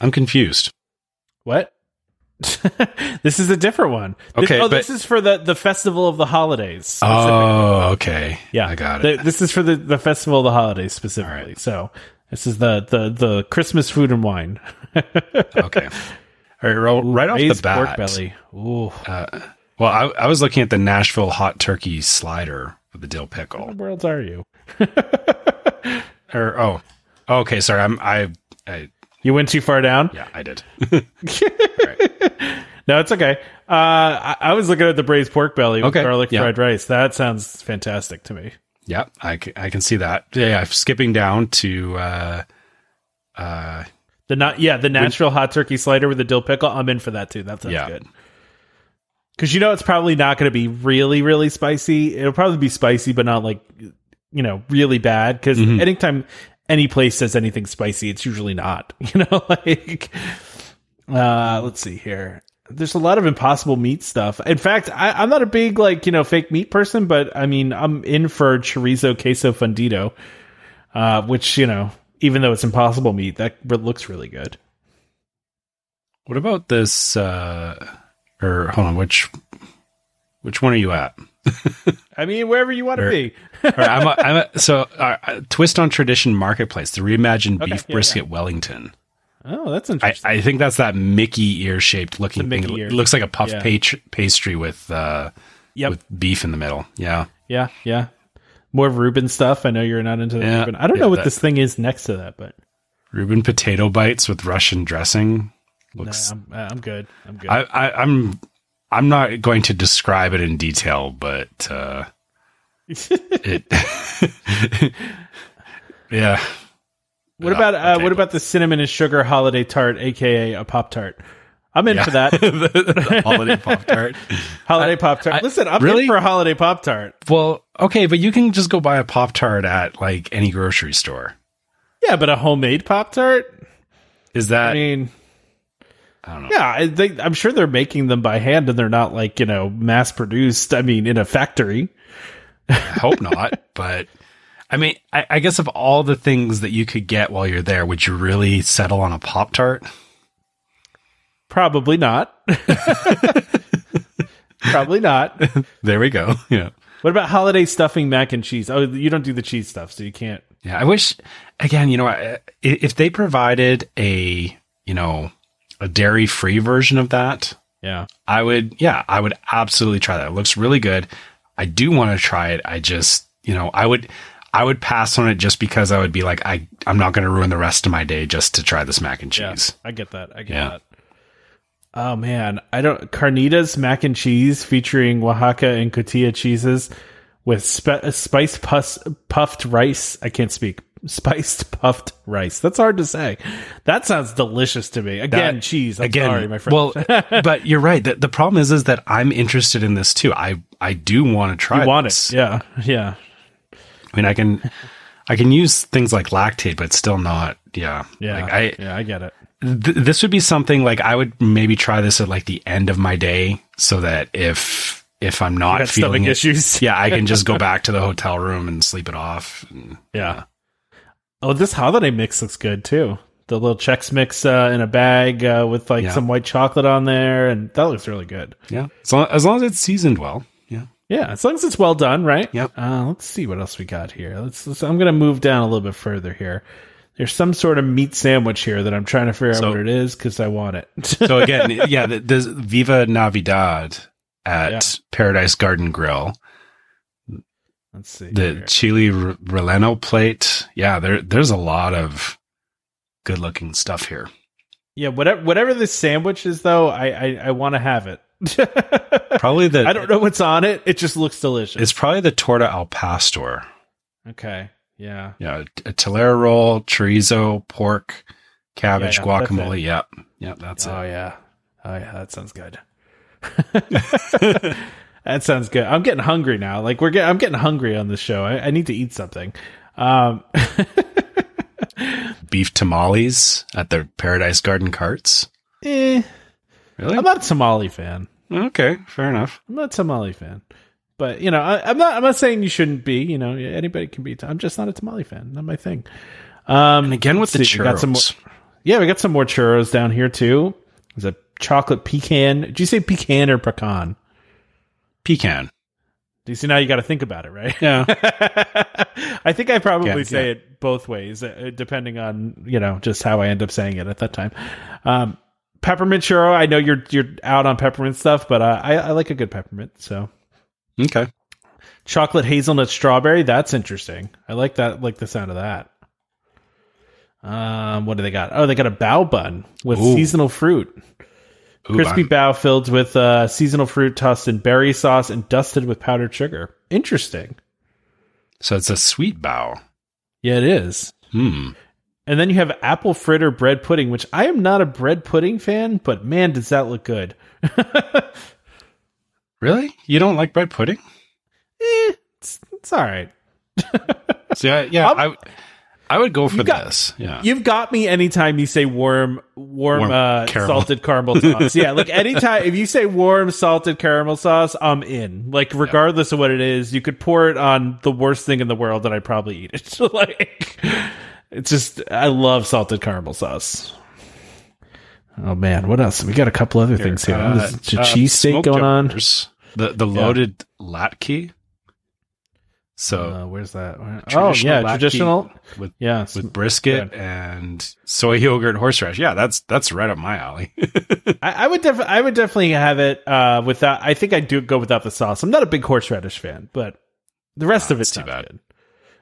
I'm confused. What? this is a different one. This- Okay, oh, but- this is for the the festival of the holidays. Oh, okay. Yeah, I got The- it. this is for the, the festival of the holidays specifically. So this is the, the the Christmas food and wine. okay. All right, right off the bat. pork belly. Ooh, uh, Well, I, I was looking at the Nashville hot turkey slider with the dill pickle. what pickle. worlds are you? Or oh, okay. Sorry, I'm I I You went too far down. yeah I did. No, it's okay. Uh, I, I was looking at the braised pork belly with Okay, garlic yeah. fried rice. That sounds fantastic to me. yeah, I, c- I can see that. Yeah, yeah, skipping down to uh uh The not yeah the Nashville hot turkey slider with the dill pickle. I'm in for that too. That sounds Yeah. good. Because you know it's probably not going to be really really spicy. It'll probably be spicy, but not like you know really bad. Because Mm-hmm. anytime any place says anything spicy, it's usually not. You know, like uh, let's see here. There's a lot of impossible meat stuff. In fact, I, I'm not a big like you know fake meat person, but I mean I'm in for chorizo queso fundido, uh, which you know even though it's impossible meat, that looks really good. what about this uh or hold on which which one are you at? I mean, wherever you want to be. I'm, a, I'm a, so uh, uh, twist on tradition marketplace the reimagined Okay, beef yeah, brisket Wellington. Oh, that's I, interesting. I think that's that Mickey ear shaped looking thing. Mickey It looks like a puff Yeah. pa- pastry with uh yep. with beef in the middle. Yeah. yeah. Yeah. More Reuben stuff. I know you're not into the Yeah, Reuben. I don't yeah, know what that- this thing is next to that, but Reuben potato bites with Russian dressing. No, I'm, I'm good. I'm good. I, I, I'm I'm not going to describe it in detail, but uh, it. yeah. what about uh, what about the cinnamon and sugar holiday tart, aka a pop tart? I'm in Yeah. for that the holiday pop tart? holiday pop tart. Listen, I'm really? in for a holiday pop tart. Well, okay, but you can just go buy a pop tart at like any grocery store. Yeah, but a homemade pop tart. Is that I mean, I don't know. Yeah, I think, I'm sure they're making them by hand and they're not like, you know, mass produced. I mean, in a factory. I hope not, but I mean, I, I guess of all the things that you could get while you're there, would you really settle on a Pop Tart? Probably not. Probably not. There we go. Yeah. What about holiday stuffing mac and cheese? Oh, you don't do the cheese stuff, so you can't. Yeah. I wish, again, you know, if they provided a, you know, a dairy free version of that, Yeah. I would, yeah, I would absolutely try that. It looks really good. I do want to try it. I just, you know, I would, I would pass on it just because I would be like, I, I'm not going to ruin the rest of my day just to try this mac and cheese. I get that. I get Yeah. that. Oh man, I don't carnitas mac and cheese featuring Oaxaca and cotija cheeses with spe- spice pus- puffed rice. I can't speak. Spiced puffed rice. That's hard to say. That sounds delicious to me. Again, That- cheese. I'm Again, sorry, my friend. well, but you're right. The, the problem is, is that I'm interested in this too. I, I do want to try you want this. it? Yeah, yeah, I mean, I can, I can use things like Lactaid, but still not. Yeah. yeah. Like I, yeah, I get it. th- this would be something like I would maybe try this at like the end of my day so that if if I'm not feeling it, issues. yeah, I can just go back to the hotel room and sleep it off. And, Yeah. Oh, this holiday mix looks good too. The little Chex mix uh, in a bag uh, with like Yeah. some white chocolate on there, and that looks really good. yeah, as long, as long as it's seasoned well. Yeah. Yeah, as long as it's well done, right? Yep. Uh, let's see what else we got here. Let's. let's I'm going to move down a little bit further here. There's some sort of meat sandwich here that I'm trying to figure So- out what it is because I want it. So again, yeah, the, the Viva Navidad at Yeah. Paradise Garden Grill, Let's see. the here. chili r- relleno plate. Yeah, there there's a lot of good looking stuff here. Yeah, whatever whatever this sandwich is, though, I I, I want to have it. Probably the I don't know what's on it. It just looks delicious. It's probably the torta al pastor. okay. Yeah. Yeah, a telera roll, chorizo, pork, cabbage, Yeah, yeah, guacamole. Yep, yep, that's Oh it. yeah. Oh yeah, that sounds good. that sounds good. I'm getting hungry now. Like we're getting, I'm getting hungry on this show. I, I need to eat something. Um, Beef tamales at the Paradise Garden carts. eh, Really? I'm not a tamale fan. okay, fair enough. I'm not a tamale fan. But you know, I, I'm not. I'm not saying you shouldn't be. You know, anybody can be. I'm just not a tamale fan. Not my thing. Um, And again with the see, we churros. some more- yeah, we got some more churros down here too. There's a chocolate pecan. Did you say pecan or pecan? Pecan. Do you see now? You got to think about it, right? Yeah. I think I probably Yeah, say yeah. it both ways, uh, depending on you know just how I end up saying it at that time. Um, peppermint churro. I know you're you're out on peppermint stuff, but uh, I, I like a good peppermint. So okay. chocolate hazelnut strawberry. That's interesting. I like that. Like the sound of that. Um, what do they got? Oh, they got a bao bun with Ooh. seasonal fruit. Ooh, Crispy I'm- bao filled with uh, seasonal fruit tossed in berry sauce and dusted with powdered sugar. Interesting. so it's a sweet bow. Yeah, it is. Hmm. And then you have apple fritter bread pudding, which I am not a bread pudding fan, but man, does that look good. Really? You don't like bread pudding? Eh, it's, it's all right. So yeah, yeah, I, I would go for got- this. Yeah. You've got me anytime you say warm, warm, Warm uh, caramel. salted caramel sauce. yeah, like anytime if you say warm salted caramel sauce, I'm in. Like regardless of what it is, you could pour it on the worst thing in the world, and I'd probably eat it. like, it's just I love salted caramel sauce. Oh man, what else? We got a couple other things here. Uh, There's a uh, cheesesteak smoked going on. The the loaded latke. So Uh, where's that? Oh yeah, traditional. with Yeah, with brisket Good. and soy yogurt, horseradish. Yeah, that's that's right up my alley. I, I would definitely, I would definitely have it uh, without. I think I do go without the sauce. I'm not a big horseradish fan, but the rest of it's too bad.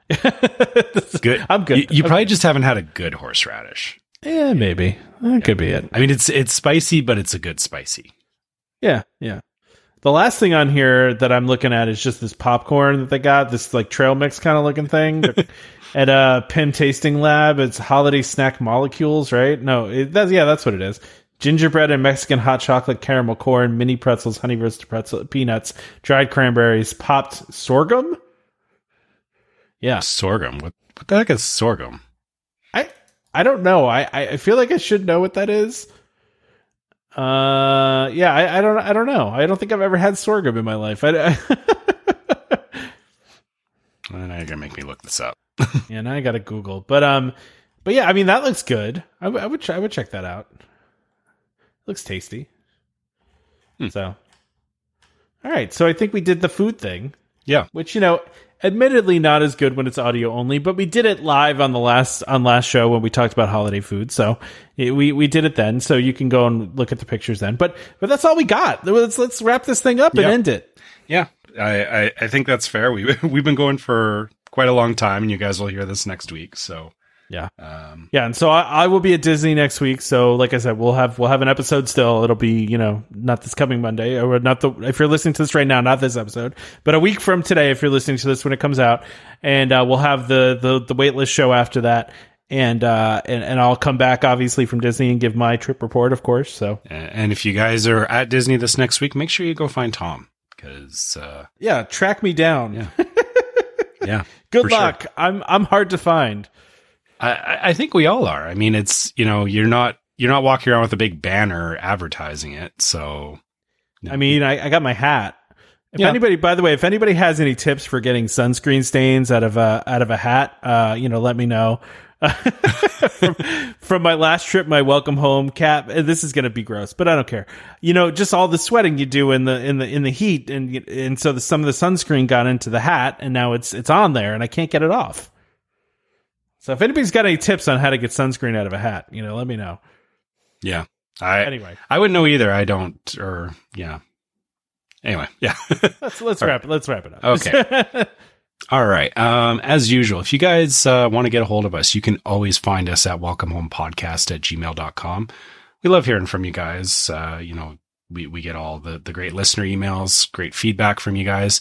good. good. I'm good. You, you I'm probably just haven't had a good horseradish. Yeah, maybe that could be it. I mean, it's it's spicy, but it's a good spicy. Yeah, yeah. The last thing on here that I'm looking at is just this popcorn that they got, this like trail mix kind of looking thing at uh Pym Tasting Lab. It's holiday snack molecules, right? No, it, that's yeah, that's what it is. Gingerbread and Mexican hot chocolate, caramel corn, mini pretzels, honey roasted pretzel, peanuts, dried cranberries, popped sorghum. Yeah, Sorghum. What what the heck is sorghum? I I don't know. I I feel like I should know what that is. Uh, yeah, I, I don't, I don't know. I don't think I've ever had sorghum in my life. I, I And now you're gonna make me look this up. yeah, now I got to Google. But um, but yeah, I mean that looks good. I, w- I would, ch- I would check that out. looks tasty. Hmm. So, all right. So I think we did the food thing. Yeah. which you know admittedly not as good when it's audio only but we did it live on the last on last show when we talked about holiday food so it, we we did it then so you can go and look at the pictures then but but that's all we got let's let's wrap this thing up and Yep. end it Yeah, I, I, I think that's fair. We we've been going for quite a long time, and you guys will hear this next week. So yeah. Um, yeah and so I, I will be at disney next week. So like i said we'll have we'll have an episode still. It'll be you know not this coming monday or not the if you're listening to this right now not this episode but a week from today if you're listening to this when it comes out. And uh, we'll have the the the waitlist show after that. And uh and, and i'll come back obviously from disney and give my trip report of course. So and if you guys are at Disney this next week, make sure you go find Tom because uh, yeah track me down. Yeah. yeah, good for sure. luck. I'm i'm hard to find I- I, think we all are. I mean, it's you know you're not you're not walking around with a big banner advertising it. So I mean, I, I got my hat. If Yeah. anybody, by the way, if anybody has any tips for getting sunscreen stains out of a out of a hat, uh, you know, let me know. from, from my last trip, my welcome home cap. This is going to be gross, but I don't care. You know, just all the sweating you do in the in the in the heat, and and so the, some of the sunscreen got into the hat, and now it's it's on there, and I can't get it off. So if anybody's got any tips on how to get sunscreen out of a hat, you know, let me know. yeah, I Anyway, I wouldn't know either. I don't or yeah. Anyway, yeah. let's let's wrap it. Let's wrap it up. Okay. All right. Um, as usual, if you guys uh, want to get a hold of us, you can always find us at welcomehomepodcast at gmail.com. We love hearing from you guys. Uh, you know, we, we get all the, the great listener emails, great feedback from you guys.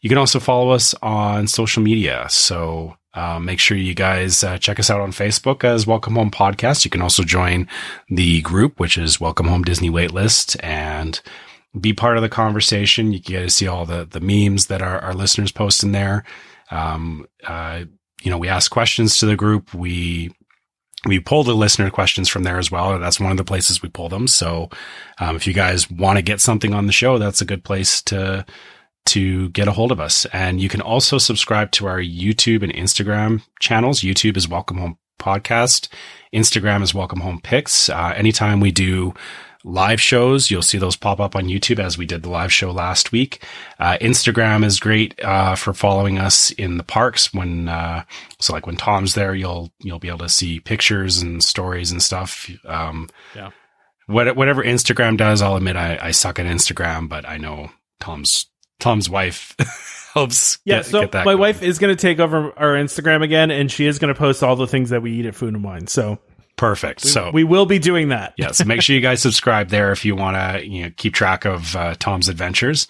You can also follow us on social media. So uh, make sure you guys uh, check us out on Facebook as Welcome Home Podcast. You can also join the group, which is Welcome Home Disney Waitlist, and be part of the conversation. You get to see all the the memes that our, our listeners post in there. Um, uh, you know, we ask questions to the group. We we pull the listener questions from there as well. That's one of the places we pull them. So, um, if you guys want to get something on the show, that's a good place to to get a hold of us. And you can also subscribe to our YouTube and Instagram channels. YouTube is Welcome Home Podcast. Instagram is Welcome Home Pics. Uh, anytime we do live shows, you'll see those pop up on YouTube as we did the live show last week. Uh, Instagram is great, uh, for following us in the parks when, uh, so like when Tom's there, you'll, you'll be able to see pictures and stories and stuff. Um, Yeah. what, whatever Instagram does, I'll admit I, I suck at Instagram, but I know Tom's, Tom's wife helps. Yeah, get- so get that my going. wife is going to take over our Instagram again, and she is going to post all the things that we eat at Food and Wine. So Perfect. so we will be doing that. yeah, so make sure you guys subscribe there if you want to you know keep track of uh, Tom's adventures.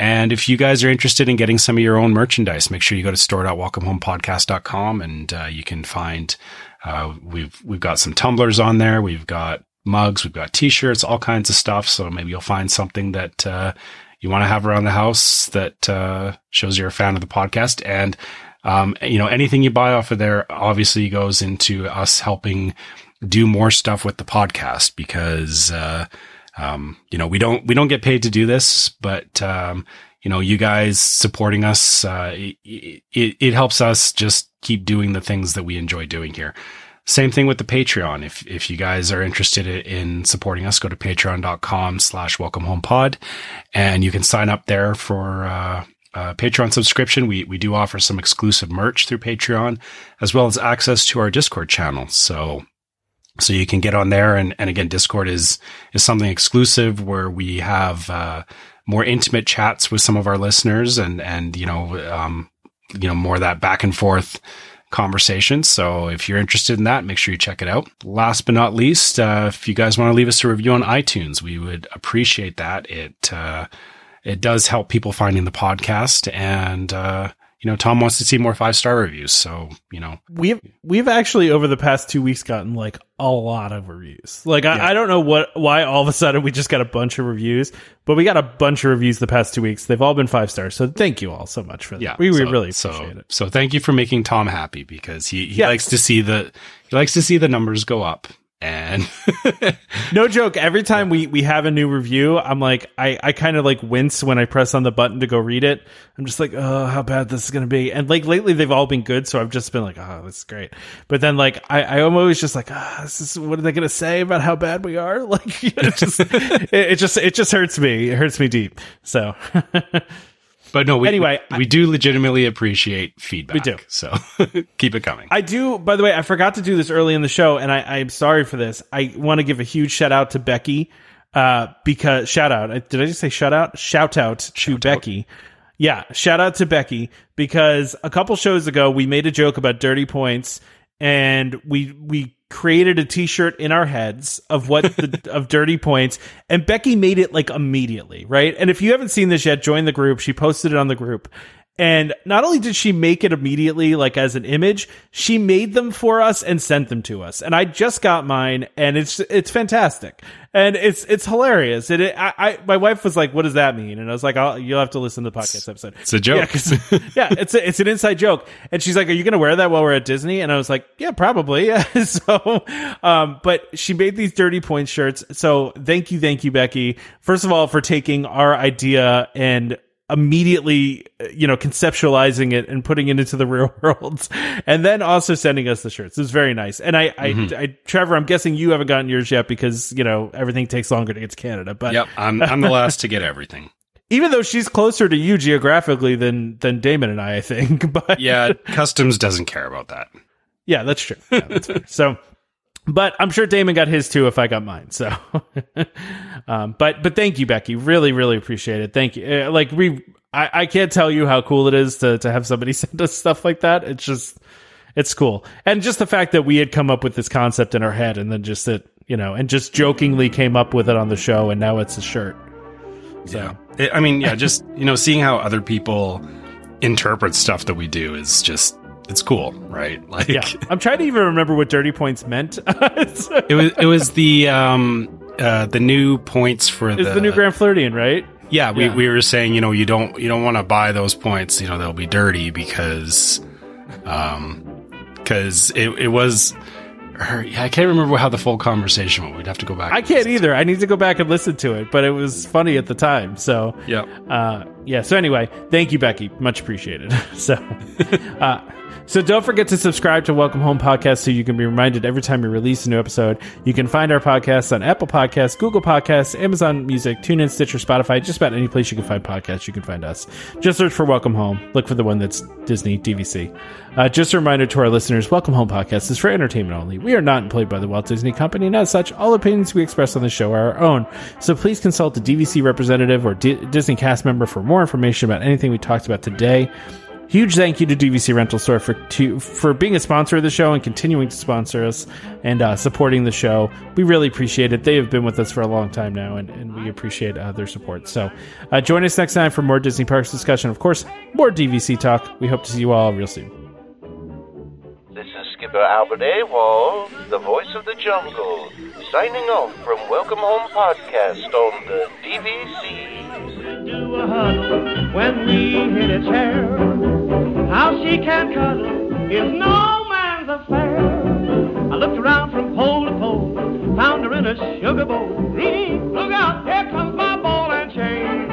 And if you guys are interested in getting some of your own merchandise, make sure you go to store.welcomehomepodcast.com and uh, you can find uh, we've we've got some tumblers on there, we've got mugs, we've got t-shirts, all kinds of stuff. So maybe you'll find something that uh, you want to have around the house that uh, shows you're a fan of the podcast. And um, you know anything you buy off of there obviously goes into us helping do more stuff with the podcast because uh, um, you know we don't we don't get paid to do this, but um, you know you guys supporting us uh, it, it, it helps us just keep doing the things that we enjoy doing here. Same thing with the Patreon. If if you guys are interested in supporting us, go to patreon.com slash welcome home pod and you can sign up there for uh, uh, Patreon subscription. We we do offer some exclusive merch through Patreon, as well as access to our Discord channel. So so you can get on there and, and again discord is is something exclusive where we have uh, more intimate chats with some of our listeners and and you know um, you know more of that back and forth conversation. So if you're interested in that make sure you check it out. Last but not least uh, if you guys want to leave us a review on itunes we would appreciate that. It uh, it does help people finding the podcast and uh, you know tom wants to see more five star reviews so you know We've we've actually over the past two weeks gotten like a lot of reviews. Like I, Yeah. I don't know what why all of a sudden we just got a bunch of reviews, but we got a bunch of reviews the past two weeks. They've all been five stars. So thank you all so much for that. Yeah, we, we so- really so, appreciate it. So thank you for making Tom happy because he, he Yeah. likes to see the he likes to see the numbers go up. And no joke. Every time we we have a new review, I'm like, I I kind of like wince when I press on the button to go read it. I'm just like, oh, how bad this is gonna be. And like lately, they've all been good, so I've just been like, oh, this is great. But then like I I'm always just like, ah, oh, this is what are they gonna say about how bad we are? Like it just it, it just it just hurts me. It hurts me deep. So. But no, we, anyway, we, we, do legitimately appreciate feedback. We do. So keep it coming. I do, by the way, I forgot to do this early in the show, and I, I'm sorry for this. I want to give a huge shout out to Becky, uh, because shout out. Did I just say shout out? Shout out to shout Becky. Out. Yeah, shout out to Becky because a couple shows ago we made a joke about dirty points and we we created a t-shirt in our heads of what the of dirty points and Becky made it like immediately, right? And if you haven't seen this yet, join the group. She posted it on the group. And not only did she make it immediately, like as an image, she made them for us and sent them to us. And I just got mine, and it's it's fantastic, and it's it's hilarious. And it, I, I my wife was like, "What does that mean?" And I was like, "You'll have to listen to the podcast episode." It's a joke. Yeah, yeah it's a, it's an inside joke. And she's like, "Are you going to wear that while we're at Disney?" And I was like, "Yeah, probably." Yeah. so, um, but she made these dirty point shirts. So thank you, thank you, Becky. First of all, for taking our idea and immediately you know conceptualizing it and putting it into the real world and then also sending us the shirts. It was very nice. And I, mm-hmm. I, I trevor i'm guessing you haven't gotten yours yet because you know everything takes longer to get to canada but yep i'm, I'm the last to get everything. Even though she's closer to you geographically than than damon and i i think but yeah customs doesn't care about that. Yeah that's true. Yeah, that's so but I'm sure Damon got his too if I got mine. So, um, but but thank you, Becky. Really, really appreciate it. Thank you. Uh, like we, I, I can't tell you how cool it is to to have somebody send us stuff like that. It's just, it's cool, and just the fact that we had come up with this concept in our head, and then just that you know, and just jokingly came up with it on the show, and now it's a shirt. So. Yeah, I mean, yeah, just you know, seeing how other people interpret stuff that we do is just it's cool, right? Like, yeah. I'm trying to even remember what dirty points meant. it was it was the um uh the new points for it's the, the new Grand Floridian, right? Yeah, we, yeah. we were saying you know you don't you don't want to buy those points. You know they'll be dirty because um because it it was. I can't remember how the full conversation went. We'd have to go back. I can't either. I need to go back and listen to it, but it was funny at the time. So yeah, uh, yeah. So anyway, thank you, Becky. Much appreciated. So, uh, so don't forget to subscribe to Welcome Home Podcast so you can be reminded every time we release a new episode. You can find our podcasts on Apple Podcasts, Google Podcasts, Amazon Music, TuneIn, Stitcher, Spotify, just about any place you can find podcasts, you can find us. Just search for Welcome Home. Look for the one that's Disney DVC. Uh, just a reminder to our listeners, Welcome Home Podcast is for entertainment only. We are not employed by the Walt Disney Company, and as such, all opinions we express on the show are our own. So please consult a DVC representative or D- Disney cast member for more information about anything we talked about today. Huge thank you to DVC Rental Store for to, for being a sponsor of the show and continuing to sponsor us and uh, supporting the show. We really appreciate it. They have been with us for a long time now, and, and we appreciate uh, their support. So uh, join us next time for more Disney Parks discussion. Of course, more DVC talk. We hope to see you all real soon. This is Skipper Albert Awol, the voice of the jungle, signing off from Welcome Home Podcast on the DVC. Do a huddle when we hit its hair. How she can cuddle is no man's affair. I looked around from pole to pole, found her in a sugar bowl. Look out, here comes my ball and chain.